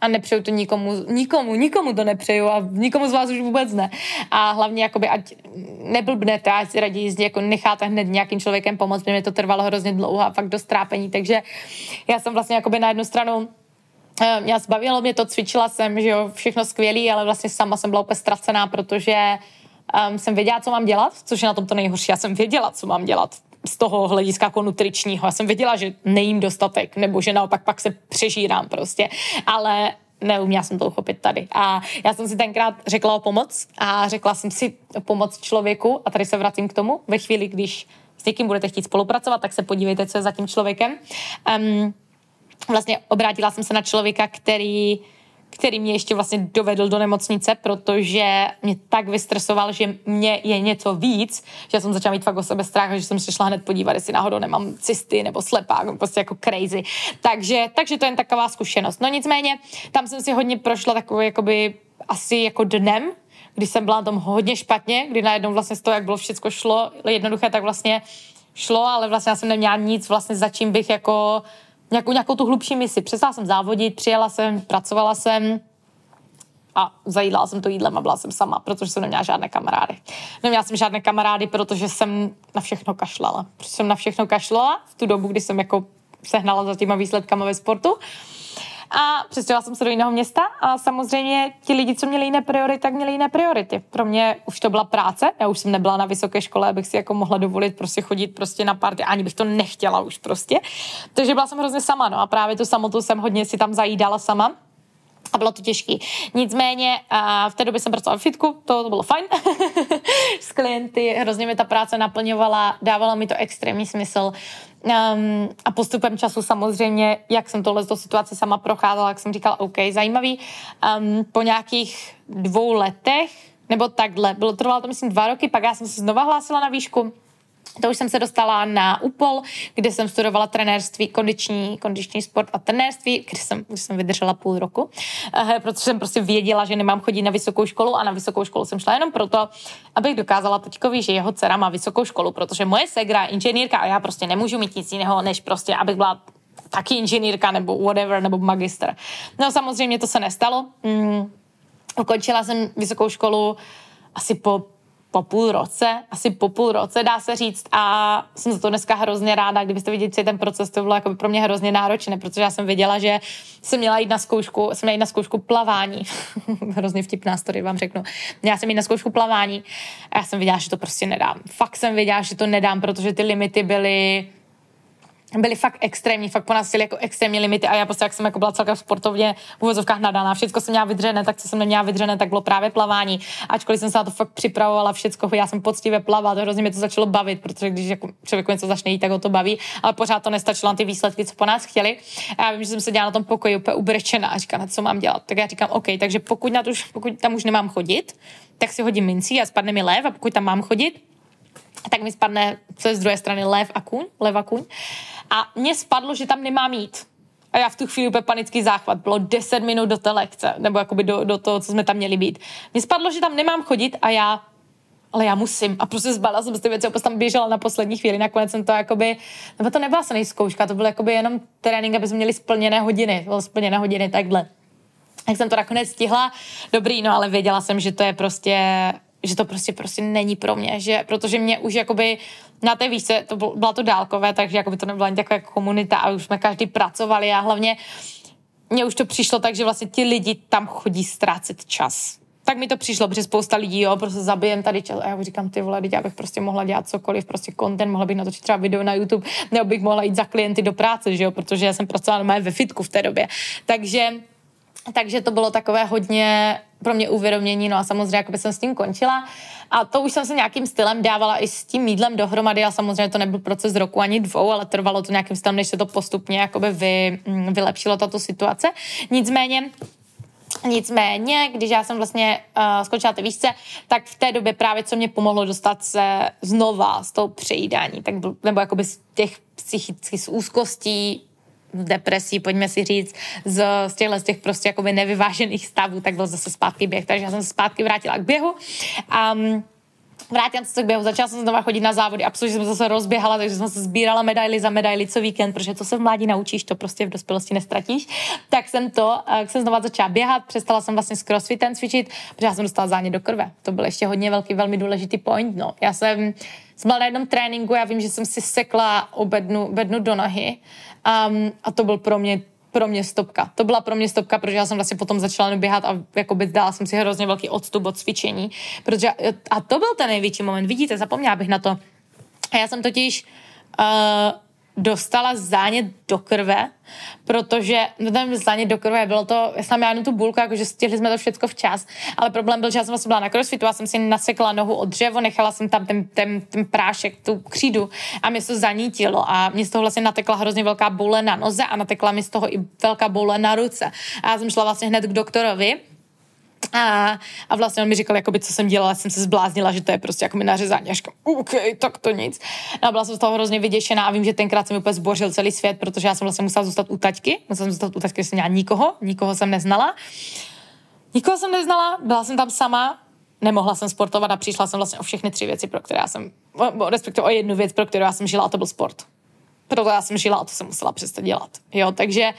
a nepřeju to nikomu, nikomu, nikomu to nepřeju a nikomu z vás už vůbec ne. A hlavně, jakoby, ať neblbnete, ať si raději jako necháte hned nějakým člověkem pomoct, mi to trvalo hrozně dlouho a fakt dost trápení, takže já jsem vlastně jakoby na jednu stranu mě eh, zbavilo mě to, cvičila jsem, že jo, všechno skvělý, ale vlastně sama jsem byla úplně ztracená, protože um, jsem věděla, co mám dělat, což je na tom to nejhorší. Já jsem věděla, co mám dělat z toho hlediska jako nutričního. Já jsem věděla, že nejím dostatek, nebo že naopak pak se přežírám prostě, ale neuměla jsem to uchopit tady. A já jsem si tenkrát řekla o pomoc a řekla jsem si pomoc člověku a tady se vracím k tomu, ve chvíli, když s někým budete chtít spolupracovat, tak se podívejte, co je za tím člověkem. Um, vlastně obrátila jsem se na člověka, který který mě ještě vlastně dovedl do nemocnice, protože mě tak vystresoval, že mě je něco víc, že jsem začala mít fakt o sebe strach, že jsem se šla hned podívat, jestli náhodou nemám cysty nebo slepák, prostě jako crazy. Takže, takže to je jen taková zkušenost. No nicméně, tam jsem si hodně prošla takový jakoby asi jako dnem, kdy jsem byla na tom hodně špatně, kdy najednou vlastně z toho, jak bylo všechno šlo, jednoduché, tak vlastně šlo, ale vlastně já jsem neměla nic vlastně za čím bych jako nějakou, nějakou tu hlubší misi. Přestala jsem závodit, přijela jsem, pracovala jsem a zajídla jsem to jídlem a byla jsem sama, protože jsem neměla žádné kamarády. Neměla jsem žádné kamarády, protože jsem na všechno kašlala. Protože jsem na všechno kašlala v tu dobu, kdy jsem jako sehnala za těma výsledkama ve sportu. A přestěhovala jsem se do jiného města a samozřejmě ti lidi, co měli jiné priority, tak měli jiné priority. Pro mě už to byla práce, já už jsem nebyla na vysoké škole, abych si jako mohla dovolit prostě chodit prostě na party, ani bych to nechtěla už prostě. Takže byla jsem hrozně sama, no a právě tu samotu jsem hodně si tam zajídala sama a bylo to těžké. Nicméně v té době jsem pracovala v fitku, to, to bylo fajn [LAUGHS] s klienty, hrozně mi ta práce naplňovala, dávalo mi to extrémní smysl. Um, a postupem času samozřejmě, jak jsem tohle do situace sama procházela, jak jsem říkala, OK, zajímavý. Um, po nějakých dvou letech, nebo takhle, bylo trvalo to myslím dva roky, pak já jsem se znova hlásila na výšku, to už jsem se dostala na UPOL, kde jsem studovala trenérství, kondiční, kondiční sport a trenérství, kde jsem, kde jsem vydržela půl roku, eh, protože jsem prostě věděla, že nemám chodit na vysokou školu a na vysokou školu jsem šla jenom proto, abych dokázala teďkovi, že jeho dcera má vysokou školu, protože moje segra je inženýrka a já prostě nemůžu mít nic jiného, než prostě, abych byla taky inženýrka nebo whatever, nebo magister. No samozřejmě to se nestalo. Mm, ukončila jsem vysokou školu asi po po půl roce, asi po půl roce dá se říct. A jsem za to dneska hrozně ráda, kdybyste viděli celý ten proces, to bylo jako pro mě hrozně náročné, protože já jsem věděla, že jsem měla jít na zkoušku, jsem měla jít na zkoušku plavání, [LAUGHS] hrozně vtipná story vám řeknu, já jsem jít na zkoušku plavání a já jsem věděla, že to prostě nedám. Fakt jsem věděla, že to nedám, protože ty limity byly byly fakt extrémní, fakt po nás jako extrémní limity a já prostě, jak jsem jako byla celkem sportovně v uvozovkách nadaná, všechno jsem měla vydřené, tak co jsem neměla vydřené, tak bylo právě plavání. Ačkoliv jsem se na to fakt připravovala, všechno, já jsem poctivě plavat, hrozně mě to začalo bavit, protože když jako člověk něco začne jít, tak ho to baví, ale pořád to nestačilo na ty výsledky, co po nás chtěli. A já vím, že jsem se dělala na tom pokoji úplně ubrečená a říkám, co mám dělat. Tak já říkám, OK, takže pokud, na to, pokud tam už nemám chodit, tak si hodím minci a spadne mi lev a pokud tam mám chodit, tak mi spadne, co je z druhé strany, lev a kůň, lev a kůň. A mně spadlo, že tam nemám mít. A já v tu chvíli úplně panický záchvat. Bylo 10 minut do té lekce, nebo jakoby do, do toho, co jsme tam měli být. Mně spadlo, že tam nemám chodit a já ale já musím. A prostě zbala jsem z ty věci, opět tam běžela na poslední chvíli. Nakonec jsem to jakoby, nebo to nebyla se zkouška, to byl jakoby jenom trénink, aby jsme měli splněné hodiny. Bylo splněné hodiny takhle. Tak jsem to nakonec stihla. Dobrý, no ale věděla jsem, že to je prostě že to prostě prostě není pro mě, že, protože mě už jakoby na té výšce, to bylo, byla to dálkové, takže jakoby to nebyla ani taková jako komunita a už jsme každý pracovali a hlavně mně už to přišlo tak, že vlastně ti lidi tam chodí ztrácet čas. Tak mi to přišlo, protože spousta lidí, jo, prostě zabijem tady čas. A já říkám, ty vole, já bych prostě mohla dělat cokoliv, prostě content, mohla bych natočit třeba video na YouTube, nebo bych mohla jít za klienty do práce, že jo, protože já jsem pracovala na ve fitku v té době. Takže takže to bylo takové hodně pro mě uvědomění, no a samozřejmě jako jsem s tím končila. A to už jsem se nějakým stylem dávala i s tím mídlem dohromady a samozřejmě to nebyl proces roku ani dvou, ale trvalo to nějakým stylem, než se to postupně jakoby vy, mm, vylepšilo tato situace. Nicméně Nicméně, když já jsem vlastně uh, skončila ty výšce, tak v té době právě, co mě pomohlo dostat se znova z toho přejídání, tak byl, nebo jakoby z těch psychických úzkostí, depresí, pojďme si říct, z, z těchto z těch prostě jakoby nevyvážených stavů, tak byl zase zpátky běh. Takže já jsem se zpátky vrátila k běhu. Um, vrátila se k běhu, začala jsem znova chodit na závody, absolutně jsem zase rozběhala, takže jsem se sbírala medaily za medaily co víkend, protože to se v mládí naučíš, to prostě v dospělosti nestratíš. Tak jsem to, jak jsem znova začala běhat, přestala jsem vlastně s crossfitem cvičit, protože já jsem dostala zánět do krve. To byl ještě hodně velký, velmi důležitý point. No. Já jsem, jsem byla na jednom tréninku, já vím, že jsem si sekla obednu, bednu do nohy um, a to byl pro mě pro mě stopka. To byla pro mě stopka, protože já jsem vlastně potom začala běhat a jakoby dala jsem si hrozně velký odstup od cvičení. Protože, a to byl ten největší moment. Vidíte, zapomněla bych na to. A já jsem totiž uh, dostala zánět do krve, protože no ten zánět do krve bylo to, já jsem měla tu bulku, jakože stihli jsme to všechno včas, ale problém byl, že já jsem vlastně byla na crossfitu, já jsem si nasekla nohu od dřevo, nechala jsem tam ten, ten, ten prášek, tu křídu a mě to zanítilo a mě z toho vlastně natekla hrozně velká boule na noze a natekla mi z toho i velká boule na ruce. A já jsem šla vlastně hned k doktorovi a, a vlastně on mi říkal, jakoby, co jsem dělala, jsem se zbláznila, že to je prostě jako mi nařezání. A říkám, OK, tak to nic. No a byla jsem z toho hrozně vyděšená a vím, že tenkrát jsem úplně zbořil celý svět, protože já jsem vlastně musela zůstat u taťky. Musela jsem zůstat u taťky, jsem měla nikoho, nikoho jsem neznala. Nikoho jsem neznala, byla jsem tam sama, nemohla jsem sportovat a přišla jsem vlastně o všechny tři věci, pro které já jsem, respektive o jednu věc, pro kterou já jsem žila a to byl sport. Proto já jsem žila a to jsem musela přestat dělat. Jo, takže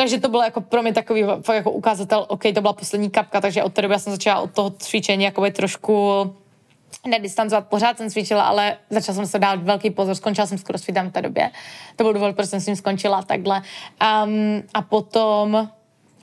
takže to bylo jako pro mě takový jako ukázatel, OK, to byla poslední kapka, takže od té doby já jsem začala od toho cvičení jakoby trošku nedistancovat, pořád jsem cvičila, ale začala jsem se dát velký pozor, skončila jsem s crossfitem v té době. To byl důvod, proč jsem s ním skončila takhle. Um, a potom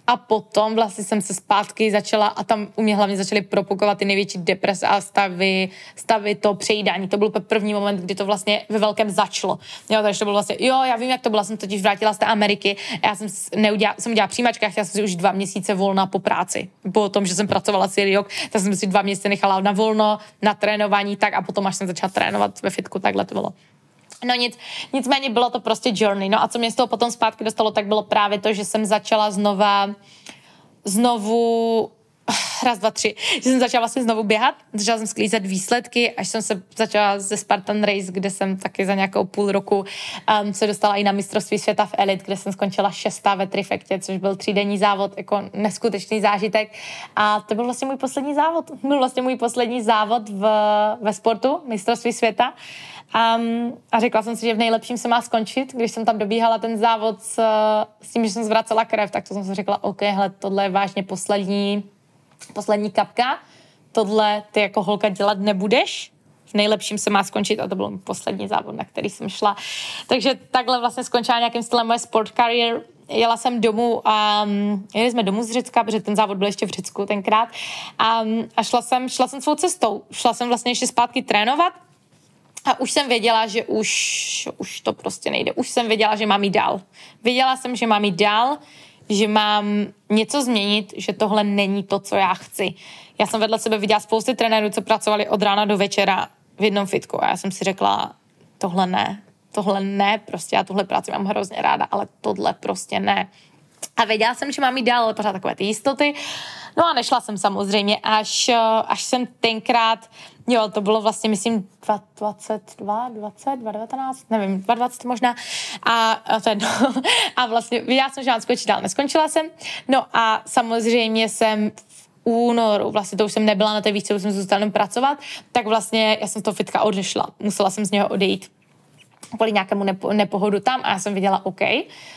a potom vlastně jsem se zpátky začala a tam u mě hlavně začaly propukovat ty největší deprese a stavy, stavy to přejídání. To byl první moment, kdy to vlastně ve velkém začalo. Jo, takže to bylo vlastně, jo, já vím, jak to bylo, jsem totiž vrátila z té Ameriky. Já jsem neudělala, jsem udělala přijímačka, chtěla jsem si už dva měsíce volna po práci. Po tom, že jsem pracovala celý rok, tak jsem si dva měsíce nechala na volno, na trénování, tak a potom, až jsem začala trénovat ve fitku, takhle to bylo. No nic, nicméně bylo to prostě journey. No a co mě z toho potom zpátky dostalo, tak bylo právě to, že jsem začala znova, znovu [SIGHS] raz, dva, tři, že jsem začala vlastně znovu běhat, začala jsem sklízet výsledky, až jsem se začala ze Spartan Race, kde jsem taky za nějakou půl roku um, se dostala i na mistrovství světa v Elite, kde jsem skončila šestá ve trifektě, což byl třídenní závod, jako neskutečný zážitek. A to byl vlastně můj poslední závod. Byl vlastně můj poslední závod v, ve sportu, mistrovství světa. Um, a řekla jsem si, že v nejlepším se má skončit. Když jsem tam dobíhala ten závod s, s tím, že jsem zvracela krev, tak to jsem si řekla, OK, hele, tohle je vážně poslední, poslední kapka. Tohle ty jako holka dělat nebudeš. V nejlepším se má skončit a to byl poslední závod, na který jsem šla. Takže takhle vlastně skončila nějakým stylem moje sport career jela jsem domů a um, jeli jsme domů z Řecka, protože ten závod byl ještě v Řecku tenkrát a, a šla, jsem, šla jsem svou cestou. Šla jsem vlastně ještě zpátky trénovat a už jsem věděla, že už, už to prostě nejde. Už jsem věděla, že mám jít dál. Věděla jsem, že mám jít dál, že mám něco změnit, že tohle není to, co já chci. Já jsem vedle sebe viděla spousty trenérů, co pracovali od rána do večera v jednom fitku a já jsem si řekla, tohle ne, tohle ne, prostě já tuhle práci mám hrozně ráda, ale tohle prostě ne. A věděla jsem, že mám jít dál, ale pořád takové ty jistoty. No a nešla jsem samozřejmě, až, až jsem tenkrát Jo, to bylo vlastně, myslím, 22, 20, 2019, nevím, 2020 možná. A, a, jedno. [LAUGHS] a vlastně viděla jsem, že mám skočit dál. Neskončila jsem. No a samozřejmě jsem v únoru, vlastně to už jsem nebyla na té výšce, už jsem zůstala pracovat, tak vlastně já jsem z toho fitka odešla. Musela jsem z něho odejít kvůli nějakému nepo, nepohodu tam a já jsem viděla OK.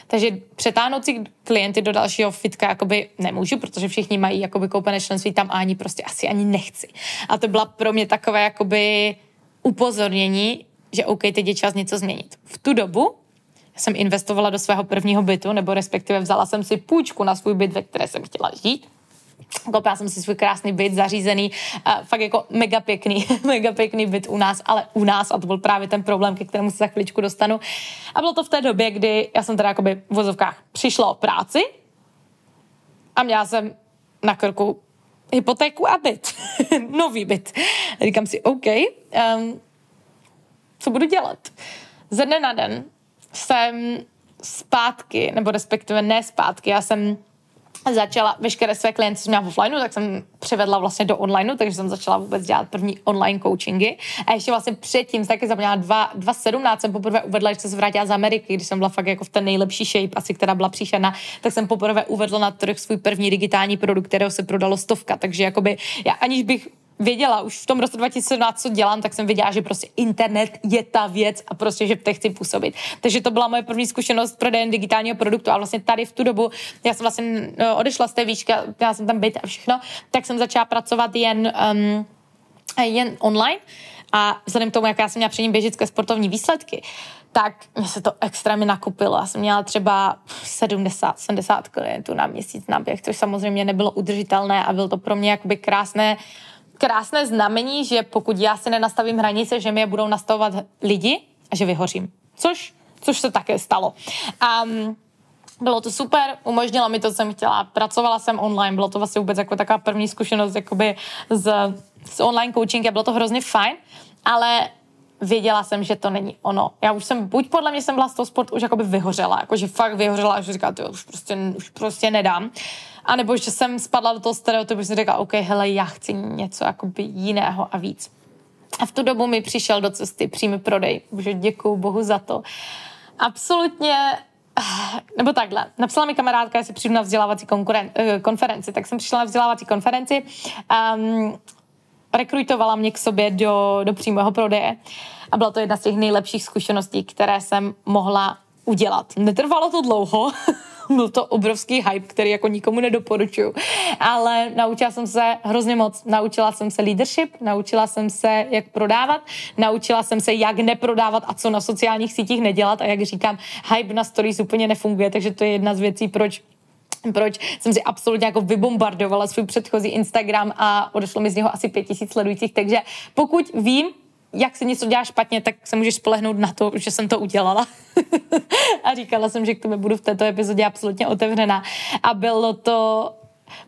Takže přetáhnout si klienty do dalšího fitka jakoby nemůžu, protože všichni mají jakoby koupené členství tam a ani prostě asi ani nechci. A to byla pro mě takové jakoby upozornění, že OK, teď je čas něco změnit. V tu dobu jsem investovala do svého prvního bytu, nebo respektive vzala jsem si půjčku na svůj byt, ve které jsem chtěla žít Koupila jsem si svůj krásný byt zařízený, fakt jako mega pěkný, [LAUGHS] mega pěkný byt u nás, ale u nás, a to byl právě ten problém, ke kterému se za chviličku dostanu. A bylo to v té době, kdy já jsem teda jakoby v vozovkách přišla o práci a měla jsem na krku hypotéku a byt. [LAUGHS] Nový byt. Říkám si, OK, um, co budu dělat? Ze dne na den jsem zpátky, nebo respektive ne zpátky, já jsem začala veškeré své klienty, jsem měla v offlineu, tak jsem převedla vlastně do onlineu, takže jsem začala vůbec dělat první online coachingy. A ještě vlastně předtím, taky zapomněla 2017, jsem poprvé uvedla, že jsem se vrátila z Ameriky, když jsem byla fakt jako v ten nejlepší shape, asi která byla příšerná, tak jsem poprvé uvedla na trh svůj první digitální produkt, kterého se prodalo stovka. Takže jakoby já aniž bych věděla už v tom roce 2017, co dělám, tak jsem věděla, že prostě internet je ta věc a prostě, že v chci působit. Takže to byla moje první zkušenost prodejem digitálního produktu a vlastně tady v tu dobu, já jsem vlastně no, odešla z té výšky, já jsem tam být a všechno, tak jsem začala pracovat jen, um, jen online a vzhledem k tomu, jak já jsem měla při ním běžické sportovní výsledky, tak mě se to extrémně nakupilo. Já jsem měla třeba 70, 70 klientů na měsíc na běh, což samozřejmě nebylo udržitelné a bylo to pro mě jakoby krásné krásné znamení, že pokud já si nenastavím hranice, že mi je budou nastavovat lidi a že vyhořím. Což, což se také stalo. Um, bylo to super, umožnilo mi to, co jsem chtěla. Pracovala jsem online, bylo to vlastně vůbec jako taková první zkušenost jakoby z, z online coachingem, bylo to hrozně fajn, ale věděla jsem, že to není ono. Já už jsem, buď podle mě jsem byla z toho sportu už jakoby vyhořela, jakože fakt vyhořela, že říká, to už prostě, už prostě nedám. A nebo že jsem spadla do toho stereotypu, že jsem říkala, OK, hele, já chci něco jakoby jiného a víc. A v tu dobu mi přišel do cesty přímý prodej. Bože, děkuju Bohu za to. Absolutně [SIGHS] nebo takhle, napsala mi kamarádka, jestli přijdu na vzdělávací konkuren- eh, konferenci, tak jsem přišla na vzdělávací konferenci, um, rekrutovala mě k sobě do, do přímého prodeje a byla to jedna z těch nejlepších zkušeností, které jsem mohla udělat. Netrvalo to dlouho, [LAUGHS] [LAUGHS] byl to obrovský hype, který jako nikomu nedoporučuju. Ale naučila jsem se hrozně moc. Naučila jsem se leadership, naučila jsem se, jak prodávat, naučila jsem se, jak neprodávat a co na sociálních sítích nedělat. A jak říkám, hype na stories úplně nefunguje, takže to je jedna z věcí, proč proč jsem si absolutně jako vybombardovala svůj předchozí Instagram a odešlo mi z něho asi pět tisíc sledujících, takže pokud vím, jak se něco dělá špatně, tak se můžeš spolehnout na to, že jsem to udělala. [LAUGHS] a říkala jsem, že k tomu budu v této epizodě absolutně otevřená. A bylo to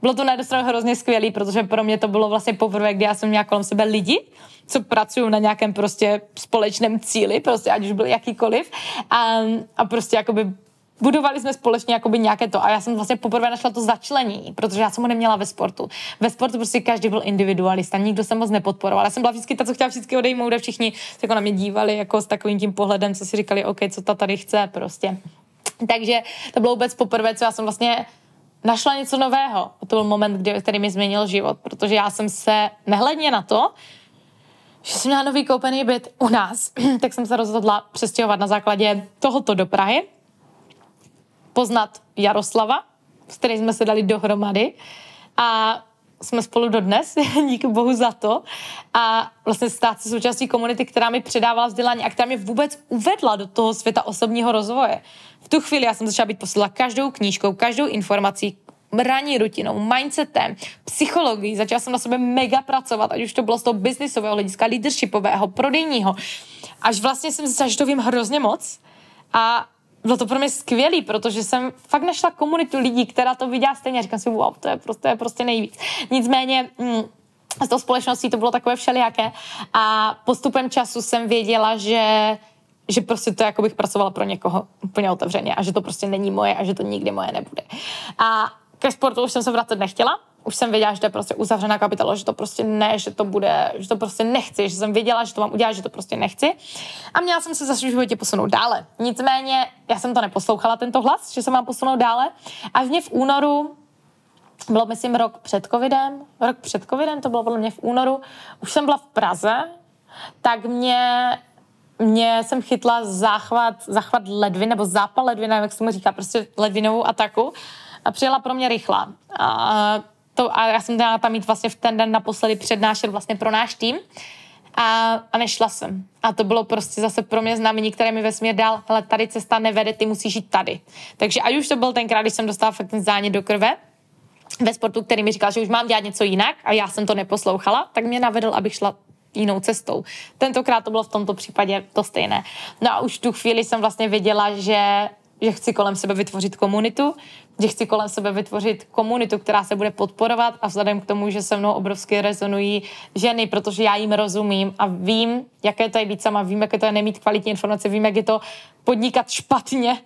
bylo to na jednu hrozně skvělý, protože pro mě to bylo vlastně poprvé, kdy já jsem měla kolem sebe lidi, co pracují na nějakém prostě společném cíli, prostě ať už byl jakýkoliv. A, a prostě jakoby budovali jsme společně jakoby nějaké to a já jsem vlastně poprvé našla to začlení, protože já jsem ho neměla ve sportu. Ve sportu prostě každý byl individualista, nikdo se moc nepodporoval. Já jsem byla vždycky ta, co chtěla vždycky odejmout a všichni se jako na mě dívali jako s takovým tím pohledem, co si říkali, OK, co ta tady chce prostě. Takže to bylo vůbec poprvé, co já jsem vlastně našla něco nového. To byl moment, kdy, který mi změnil život, protože já jsem se nehledně na to, že jsem měla nový koupený byt u nás, [CLEARS THROAT] tak jsem se rozhodla přestěhovat na základě tohoto do Prahy poznat Jaroslava, s kterým jsme se dali dohromady a jsme spolu dodnes, [LAUGHS] díky bohu za to. A vlastně stát se součástí komunity, která mi předávala vzdělání a která mě vůbec uvedla do toho světa osobního rozvoje. V tu chvíli já jsem začala být posílala každou knížkou, každou informací, ranní rutinou, mindsetem, psychologií. Začala jsem na sebe mega pracovat, ať už to bylo z toho biznisového hlediska, leadershipového, prodejního. Až vlastně jsem zjistila, že to vím hrozně moc. A bylo to pro mě skvělý, protože jsem fakt našla komunitu lidí, která to viděla stejně říkám si, wow, to je prostě, to je prostě nejvíc. Nicméně, mm, z toho společností to bylo takové všelijaké a postupem času jsem věděla, že že prostě to jako bych pracovala pro někoho úplně otevřeně a že to prostě není moje a že to nikdy moje nebude. A ke sportu už jsem se vracet nechtěla, už jsem věděla, že to je prostě uzavřená kapitola, že to prostě ne, že to bude, že to prostě nechci, že jsem věděla, že to mám udělat, že to prostě nechci. A měla jsem se zase v životě posunout dále. Nicméně já jsem to neposlouchala, tento hlas, že se mám posunout dále. A mě v únoru bylo, myslím, rok před covidem, rok před covidem, to bylo podle mě v únoru, už jsem byla v Praze, tak mě mě jsem chytla záchvat, záchvat ledvin, nebo zápal ledvin, jak se mu říká, prostě ledvinovou ataku a přijela pro mě rychlá. A to, a já jsem měla tam mít vlastně v ten den naposledy přednášet vlastně pro náš tým a, a nešla jsem. A to bylo prostě zase pro mě znamení, které mi vesmír dal, hele, tady cesta nevede, ty musíš jít tady. Takže ať už to byl tenkrát, když jsem dostala fakt ten zánět do krve, ve sportu, který mi říkal, že už mám dělat něco jinak a já jsem to neposlouchala, tak mě navedl, abych šla jinou cestou. Tentokrát to bylo v tomto případě to stejné. No a už tu chvíli jsem vlastně věděla, že že chci kolem sebe vytvořit komunitu, že chci kolem sebe vytvořit komunitu, která se bude podporovat a vzhledem k tomu, že se mnou obrovsky rezonují ženy, protože já jim rozumím a vím, jaké to je být sama, vím, jaké to je nemít kvalitní informace, vím, jak je to podnikat špatně,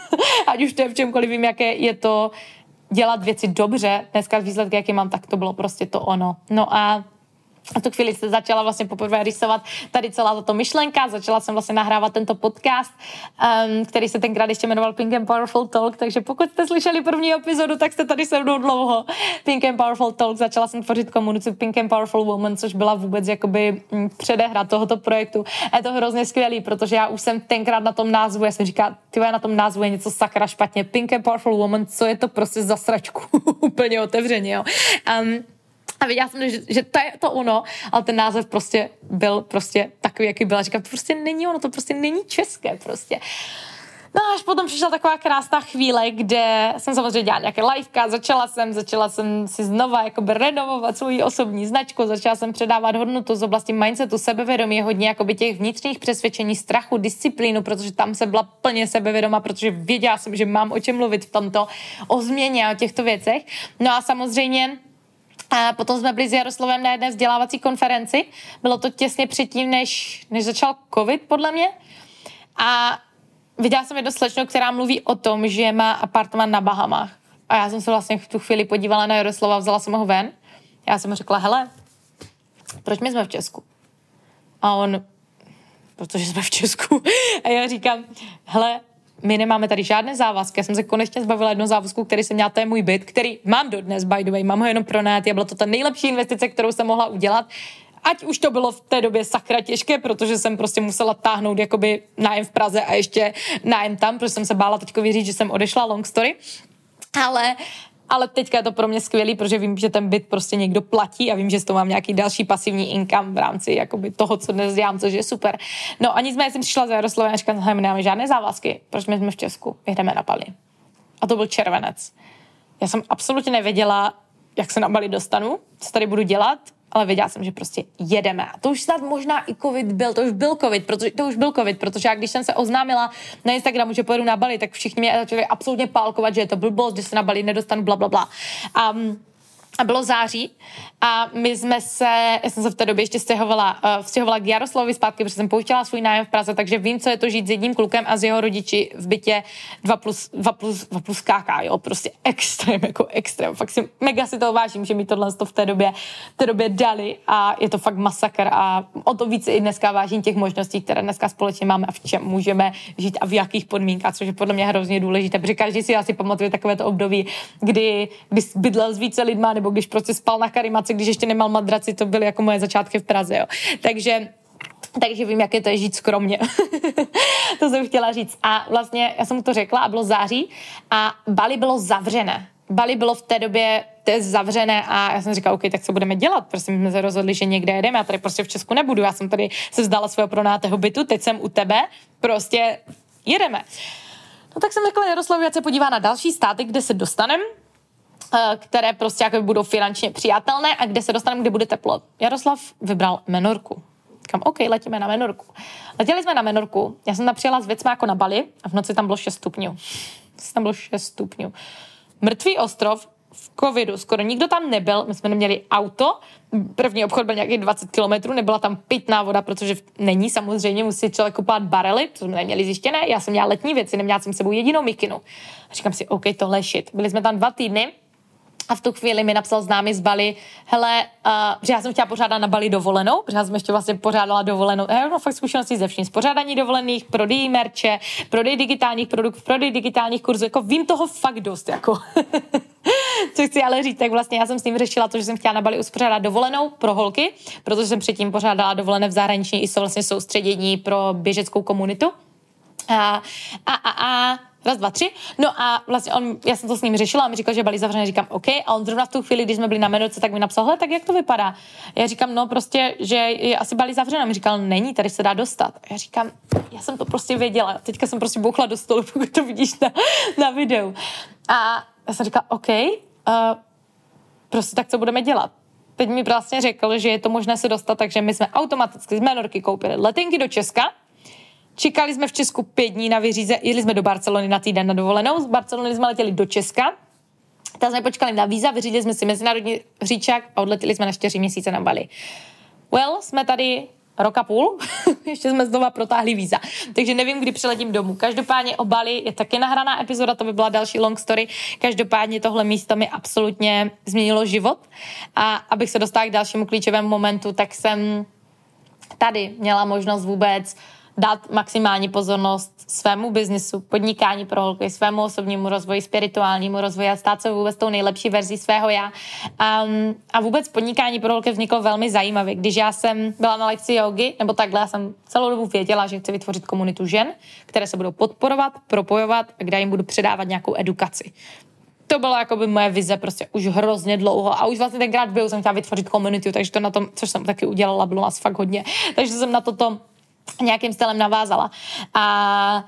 [LAUGHS] ať už to je v čemkoliv, vím, jaké je to dělat věci dobře, dneska výsledky, jaké mám, tak to bylo prostě to ono. No a a tu chvíli se začala vlastně poprvé rysovat tady celá tato myšlenka, začala jsem vlastně nahrávat tento podcast, um, který se tenkrát ještě jmenoval Pink and Powerful Talk, takže pokud jste slyšeli první epizodu, tak jste tady se mnou dlouho. Pink and Powerful Talk, začala jsem tvořit komunitu Pink and Powerful Woman, což byla vůbec jakoby mm, předehra tohoto projektu. A je to hrozně skvělý, protože já už jsem tenkrát na tom názvu, já jsem říkala, ty na tom názvu je něco sakra špatně, Pink and Powerful Woman, co je to prostě za sračku, [LAUGHS] úplně otevřeně, jo. Um, a viděla jsem, že, že to je to ono, ale ten název prostě byl prostě takový, jaký byl. A říkám, to prostě není ono, to prostě není české prostě. No až potom přišla taková krásná chvíle, kde jsem samozřejmě dělala nějaké liveka, začala jsem, začala jsem si znova jakoby renovovat svou osobní značku, začala jsem předávat hodnotu z oblasti mindsetu, sebevědomí, hodně jakoby těch vnitřních přesvědčení, strachu, disciplínu, protože tam se byla plně sebevědoma, protože věděla jsem, že mám o čem mluvit v tomto, o změně a o těchto věcech. No a samozřejmě a potom jsme byli s Jaroslavem na jedné vzdělávací konferenci. Bylo to těsně předtím, než, než začal covid, podle mě. A viděla jsem jednu slečnu, která mluví o tom, že má apartman na Bahamách. A já jsem se vlastně v tu chvíli podívala na Jaroslava, vzala jsem ho ven. Já jsem mu řekla, hele, proč my jsme v Česku? A on, protože jsme v Česku. [LAUGHS] A já říkám, hele, my nemáme tady žádné závazky. Já jsem se konečně zbavila jednou závazku, který jsem měla, to je můj byt, který mám dodnes, by the way, mám ho jenom pro a byla to ta nejlepší investice, kterou jsem mohla udělat. Ať už to bylo v té době sakra těžké, protože jsem prostě musela táhnout jakoby nájem v Praze a ještě nájem tam, protože jsem se bála teďko říct, že jsem odešla, long story. Ale ale teďka je to pro mě skvělý, protože vím, že ten byt prostě někdo platí a vím, že z toho mám nějaký další pasivní income v rámci jakoby toho, co dnes dělám, což je super. No a nicméně jsem přišla za Jaroslavem a říkám, my nemáme žádné závazky, proč my jsme v Česku, jdeme na Bali. A to byl červenec. Já jsem absolutně nevěděla, jak se na Bali dostanu, co tady budu dělat, ale věděla jsem, že prostě jedeme. A to už snad možná i covid byl, to už byl covid, protože, to už byl covid, protože já když jsem se oznámila na Instagramu, že pojedu na Bali, tak všichni mě začali absolutně pálkovat, že je to blbost, že se na Bali nedostanu, bla, bla, bla. Um, a bylo září a my jsme se, já jsem se v té době ještě stěhovala, uh, stěhovala k Jaroslavovi zpátky, protože jsem pouštěla svůj nájem v Praze, takže vím, co je to žít s jedním klukem a s jeho rodiči v bytě 2 plus, 2 plus, 2 plus KK, jo, prostě extrém, jako extrém. Fakt si, mega si to vážím, že mi tohle to v té době, v té době dali a je to fakt masakr a o to více i dneska vážím těch možností, které dneska společně máme a v čem můžeme žít a v jakých podmínkách, což je podle mě hrozně důležité, protože každý si asi pamatuje takovéto období, kdy, kdy bydlel s více lidma nebo když prostě spal na karimaci, když ještě nemal madraci, to byly jako moje začátky v Praze, jo. Takže takže vím, jak je to žít skromně. [LAUGHS] to jsem chtěla říct. A vlastně já jsem mu to řekla a bylo září a Bali bylo zavřené. Bali bylo v té době to zavřené a já jsem říkala, OK, tak co budeme dělat? Prostě jsme se rozhodli, že někde jedeme, já tady prostě v Česku nebudu, já jsem tady se vzdala svého pronátého bytu, teď jsem u tebe, prostě jedeme. No tak jsem řekla Jaroslavu, ať se podívá na další státy, kde se dostanem, Eh, které prostě jako budou finančně přijatelné a kde se dostaneme, kde bude teplo. Jaroslav vybral Menorku. Kam, OK, letíme na Menorku. Letěli jsme na Menorku, já jsem tam přijela s věcmi jako na Bali a v noci tam bylo 6 stupňů. Tam bylo 6 stupňů. Mrtvý ostrov, v covidu skoro nikdo tam nebyl, my jsme neměli auto, první obchod byl nějakých 20 kilometrů, nebyla tam pitná voda, protože není samozřejmě, musí člověk kupovat barely, to jsme neměli zjištěné, já jsem měla letní věci, neměla jsem sebou jedinou mikinu. A říkám si, OK, tohle je shit. Byli jsme tam dva týdny, a v tu chvíli mi napsal známý z Bali, hele, uh, že já jsem chtěla pořádat na Bali dovolenou, protože já jsem ještě vlastně pořádala dovolenou, já mám fakt zkušenosti ze vším, pořádání dovolených, prodej merče, prodej digitálních produktů, prodej digitálních kurzů, jako vím toho fakt dost, jako. [LAUGHS] Co chci ale říct, tak vlastně já jsem s ním řešila to, že jsem chtěla na Bali uspořádat dovolenou pro holky, protože jsem předtím pořádala dovolené v zahraničí i vlastně soustředění pro běžeckou komunitu. A, a, a, a raz, dva, tři. No a vlastně on, já jsem to s ním řešila a mi říkal, že Bali zavřené, říkám OK. A on zrovna v tu chvíli, když jsme byli na Menorce, tak mi napsal, hele, tak jak to vypadá? Já říkám, no prostě, že je asi Bali zavřené. A mi říkal, není, tady se dá dostat. A já říkám, já jsem to prostě věděla. Teďka jsem prostě bouchla do stolu, [LAUGHS] pokud to vidíš na, na videu. A já jsem říkala, OK, uh, prostě tak co budeme dělat? Teď mi vlastně řekl, že je to možné se dostat, takže my jsme automaticky z Menorky koupili letenky do Česka, Čekali jsme v Česku pět dní na vyříze, jeli jsme do Barcelony na týden na dovolenou, z Barcelony jsme letěli do Česka, tam jsme počkali na víza, vyřídili jsme si mezinárodní říčák a odletěli jsme na čtyři měsíce na Bali. Well, jsme tady roka půl, [LAUGHS] ještě jsme znova protáhli víza. Takže nevím, kdy přiletím domů. Každopádně o Bali je taky nahraná epizoda, to by byla další long story. Každopádně tohle místo mi absolutně změnilo život. A abych se dostala k dalšímu klíčovému momentu, tak jsem tady měla možnost vůbec dát maximální pozornost svému biznisu, podnikání pro holky, svému osobnímu rozvoji, spirituálnímu rozvoji a stát se vůbec tou nejlepší verzí svého já. A, a vůbec podnikání pro holky vzniklo velmi zajímavě. Když já jsem byla na lekci jogy, nebo takhle, já jsem celou dobu věděla, že chci vytvořit komunitu žen, které se budou podporovat, propojovat a kde jim budu předávat nějakou edukaci to byla jako by moje vize prostě už hrozně dlouho a už vlastně tenkrát byl jsem chtěla vytvořit komunitu, takže to na tom, což jsem taky udělala, bylo nás fakt hodně, takže jsem na toto nějakým stylem navázala. A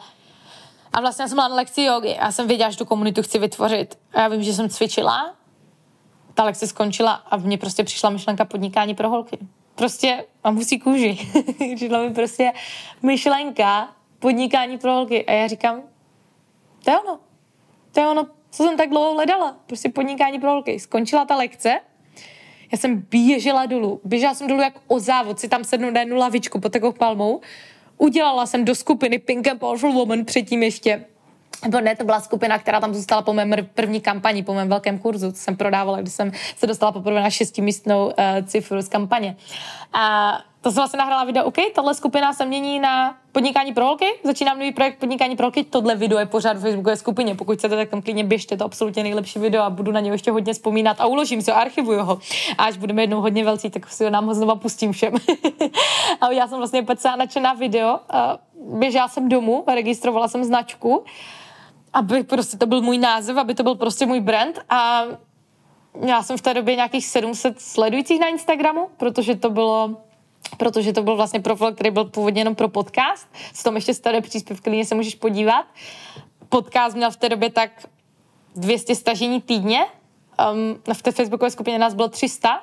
a vlastně já jsem byla na lekci jogy a jsem věděla, že tu komunitu chci vytvořit. A já vím, že jsem cvičila, ta lekce skončila a v mně prostě přišla myšlenka podnikání pro holky. Prostě mám husí kůži. [LAUGHS] Přišla mi prostě myšlenka podnikání pro holky. A já říkám, to je ono. To je ono, co jsem tak dlouho hledala. Prostě podnikání pro holky. Skončila ta lekce já jsem běžela dolů. Běžela jsem dolů jak o závod, si tam sednu na jednu lavičku pod takovou palmou. Udělala jsem do skupiny Pink and Powerful Woman předtím ještě nebo ne, to byla skupina, která tam zůstala po mém první kampani, po mém velkém kurzu, co jsem prodávala, když jsem se dostala poprvé na šestimístnou uh, cifru z kampaně. A to jsem vlastně nahrála video, OK, tahle skupina se mění na podnikání pro holky, začínám nový projekt podnikání pro holky, tohle video je pořád v Facebookové skupině, pokud chcete, tak tam klidně běžte, to absolutně nejlepší video a budu na něj ještě hodně vzpomínat a uložím si ho, archivuju ho. A až budeme jednou hodně velcí, tak si ho nám ho znova pustím všem. [LAUGHS] a já jsem vlastně celá nadšená video, běžela jsem domů, registrovala jsem značku, aby prostě to byl můj název, aby to byl prostě můj brand a já jsem v té době nějakých 700 sledujících na Instagramu, protože to bylo protože to byl vlastně profil, který byl původně jenom pro podcast. S tom ještě staré příspěvky, klidně se můžeš podívat. Podcast měl v té době tak 200 stažení týdně. Um, v té facebookové skupině nás bylo 300.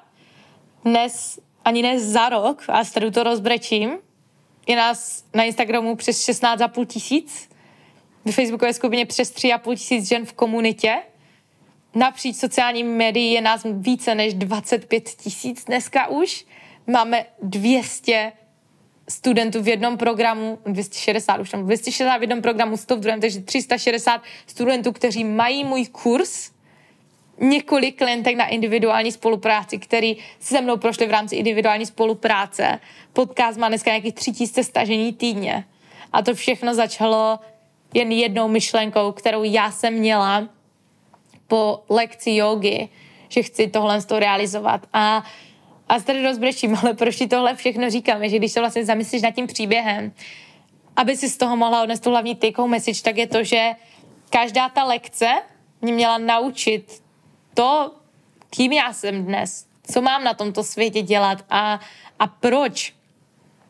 Dnes ani ne za rok, a tady to rozbrečím, je nás na Instagramu přes 16,5 tisíc, ve facebookové skupině přes 3,5 tisíc žen v komunitě. Napříč sociálními médií je nás více než 25 tisíc dneska už máme 200 studentů v jednom programu, 260 už tam, 260 v jednom programu, 100 v druhém, takže 360 studentů, kteří mají můj kurz, několik klientek na individuální spolupráci, který se mnou prošli v rámci individuální spolupráce. Podcast má dneska nějakých 3000 stažení týdně. A to všechno začalo jen jednou myšlenkou, kterou já jsem měla po lekci jogy, že chci tohle z toho realizovat. A a tady rozbrečím, [LAUGHS] ale proč ti tohle všechno říkám, že když se vlastně zamyslíš nad tím příběhem, aby si z toho mohla odnést tu hlavní take home message, tak je to, že každá ta lekce mě měla naučit to, kým já jsem dnes, co mám na tomto světě dělat a, a proč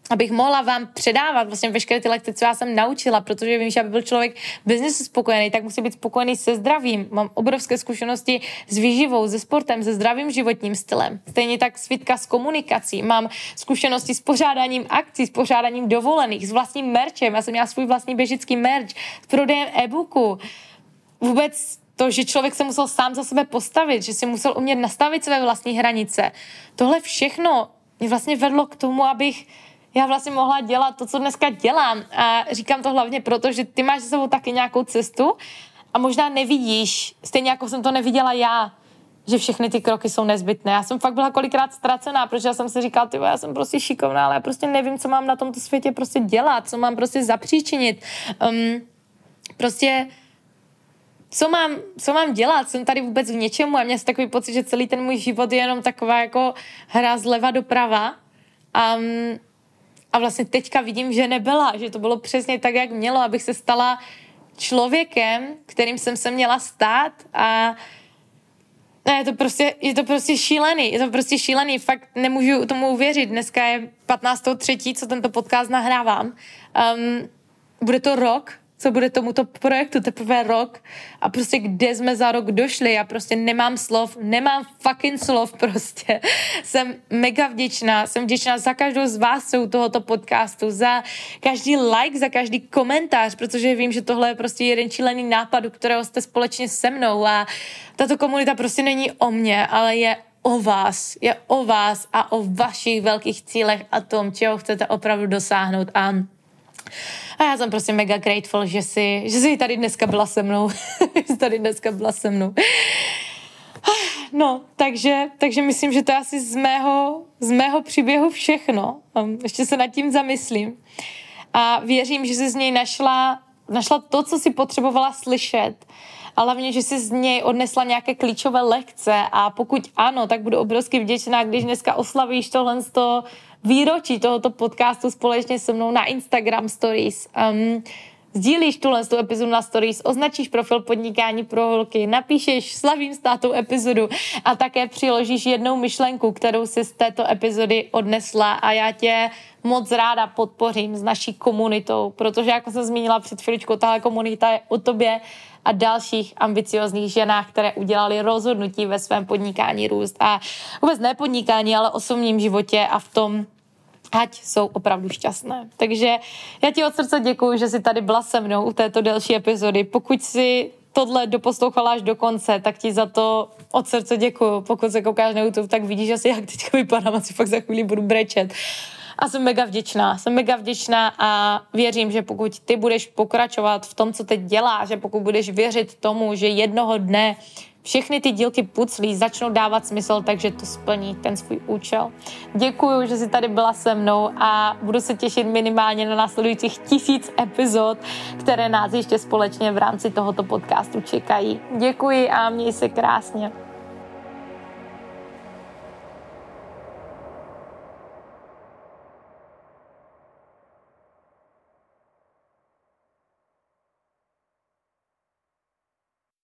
abych mohla vám předávat vlastně veškeré ty lekce, co já jsem naučila, protože vím, že aby byl člověk biznesu spokojený, tak musí být spokojený se zdravím. Mám obrovské zkušenosti s výživou, se sportem, se zdravým životním stylem. Stejně tak svitka s komunikací. Mám zkušenosti s pořádáním akcí, s pořádáním dovolených, s vlastním merčem. Já jsem měla svůj vlastní běžický merch, s prodejem e-booku. Vůbec to, že člověk se musel sám za sebe postavit, že si musel umět nastavit své vlastní hranice. Tohle všechno mě vlastně vedlo k tomu, abych já vlastně mohla dělat to, co dneska dělám. A říkám to hlavně proto, že ty máš za sebou taky nějakou cestu a možná nevidíš, stejně jako jsem to neviděla já, že všechny ty kroky jsou nezbytné. Já jsem fakt byla kolikrát ztracená, protože já jsem si říkala, ty já jsem prostě šikovná, ale já prostě nevím, co mám na tomto světě prostě dělat, co mám prostě zapříčinit. Um, prostě co mám, co mám dělat, jsem tady vůbec v něčemu a měl jsem takový pocit, že celý ten můj život je jenom taková jako hra zleva doprava. Um, a vlastně teďka vidím, že nebyla, že to bylo přesně tak, jak mělo, abych se stala člověkem, kterým jsem se měla stát a ne, je to prostě, je to prostě šílený, je to prostě šílený, fakt nemůžu tomu uvěřit. Dneska je 15.3., co tento podcast nahrávám. Um, bude to rok, co bude tomuto projektu, teprve rok a prostě kde jsme za rok došli, já prostě nemám slov, nemám fucking slov [LAUGHS] prostě. Jsem mega vděčná, jsem vděčná za každou z vás u tohoto podcastu, za každý like, za každý komentář, protože vím, že tohle je prostě jeden čílený nápad, kterého jste společně se mnou a tato komunita prostě není o mně, ale je o vás, je o vás a o vašich velkých cílech a tom, čeho chcete opravdu dosáhnout a a já jsem prostě mega grateful, že jsi, že jsi tady dneska byla se mnou. [LAUGHS] jsi tady dneska byla se mnou. No, takže, takže myslím, že to je asi z mého, z mého příběhu všechno. Ještě se nad tím zamyslím. A věřím, že jsi z něj našla, našla to, co si potřebovala slyšet. A hlavně, že jsi z něj odnesla nějaké klíčové lekce a pokud ano, tak budu obrovsky vděčná, když dneska oslavíš tohle výročí tohoto podcastu společně se mnou na Instagram Stories. Um, sdílíš tuhle tu epizodu na stories, označíš profil podnikání pro holky, napíšeš slavím státou epizodu a také přiložíš jednou myšlenku, kterou si z této epizody odnesla a já tě moc ráda podpořím s naší komunitou, protože jako jsem zmínila před chvíličkou, tahle komunita je o tobě a dalších ambiciozních ženách, které udělali rozhodnutí ve svém podnikání růst a vůbec ne podnikání, ale osobním životě a v tom, ať jsou opravdu šťastné. Takže já ti od srdce děkuji, že jsi tady byla se mnou u této další epizody. Pokud si tohle doposlouchala až do konce, tak ti za to od srdce děkuji. Pokud se koukáš na YouTube, tak vidíš asi, jak teďka vypadám, asi fakt za chvíli budu brečet. A jsem mega vděčná, jsem mega vděčná a věřím, že pokud ty budeš pokračovat v tom, co teď děláš, že pokud budeš věřit tomu, že jednoho dne všechny ty dílky puclí začnou dávat smysl, takže to splní ten svůj účel. Děkuji, že jsi tady byla se mnou a budu se těšit minimálně na následujících tisíc epizod, které nás ještě společně v rámci tohoto podcastu čekají. Děkuji a měj se krásně.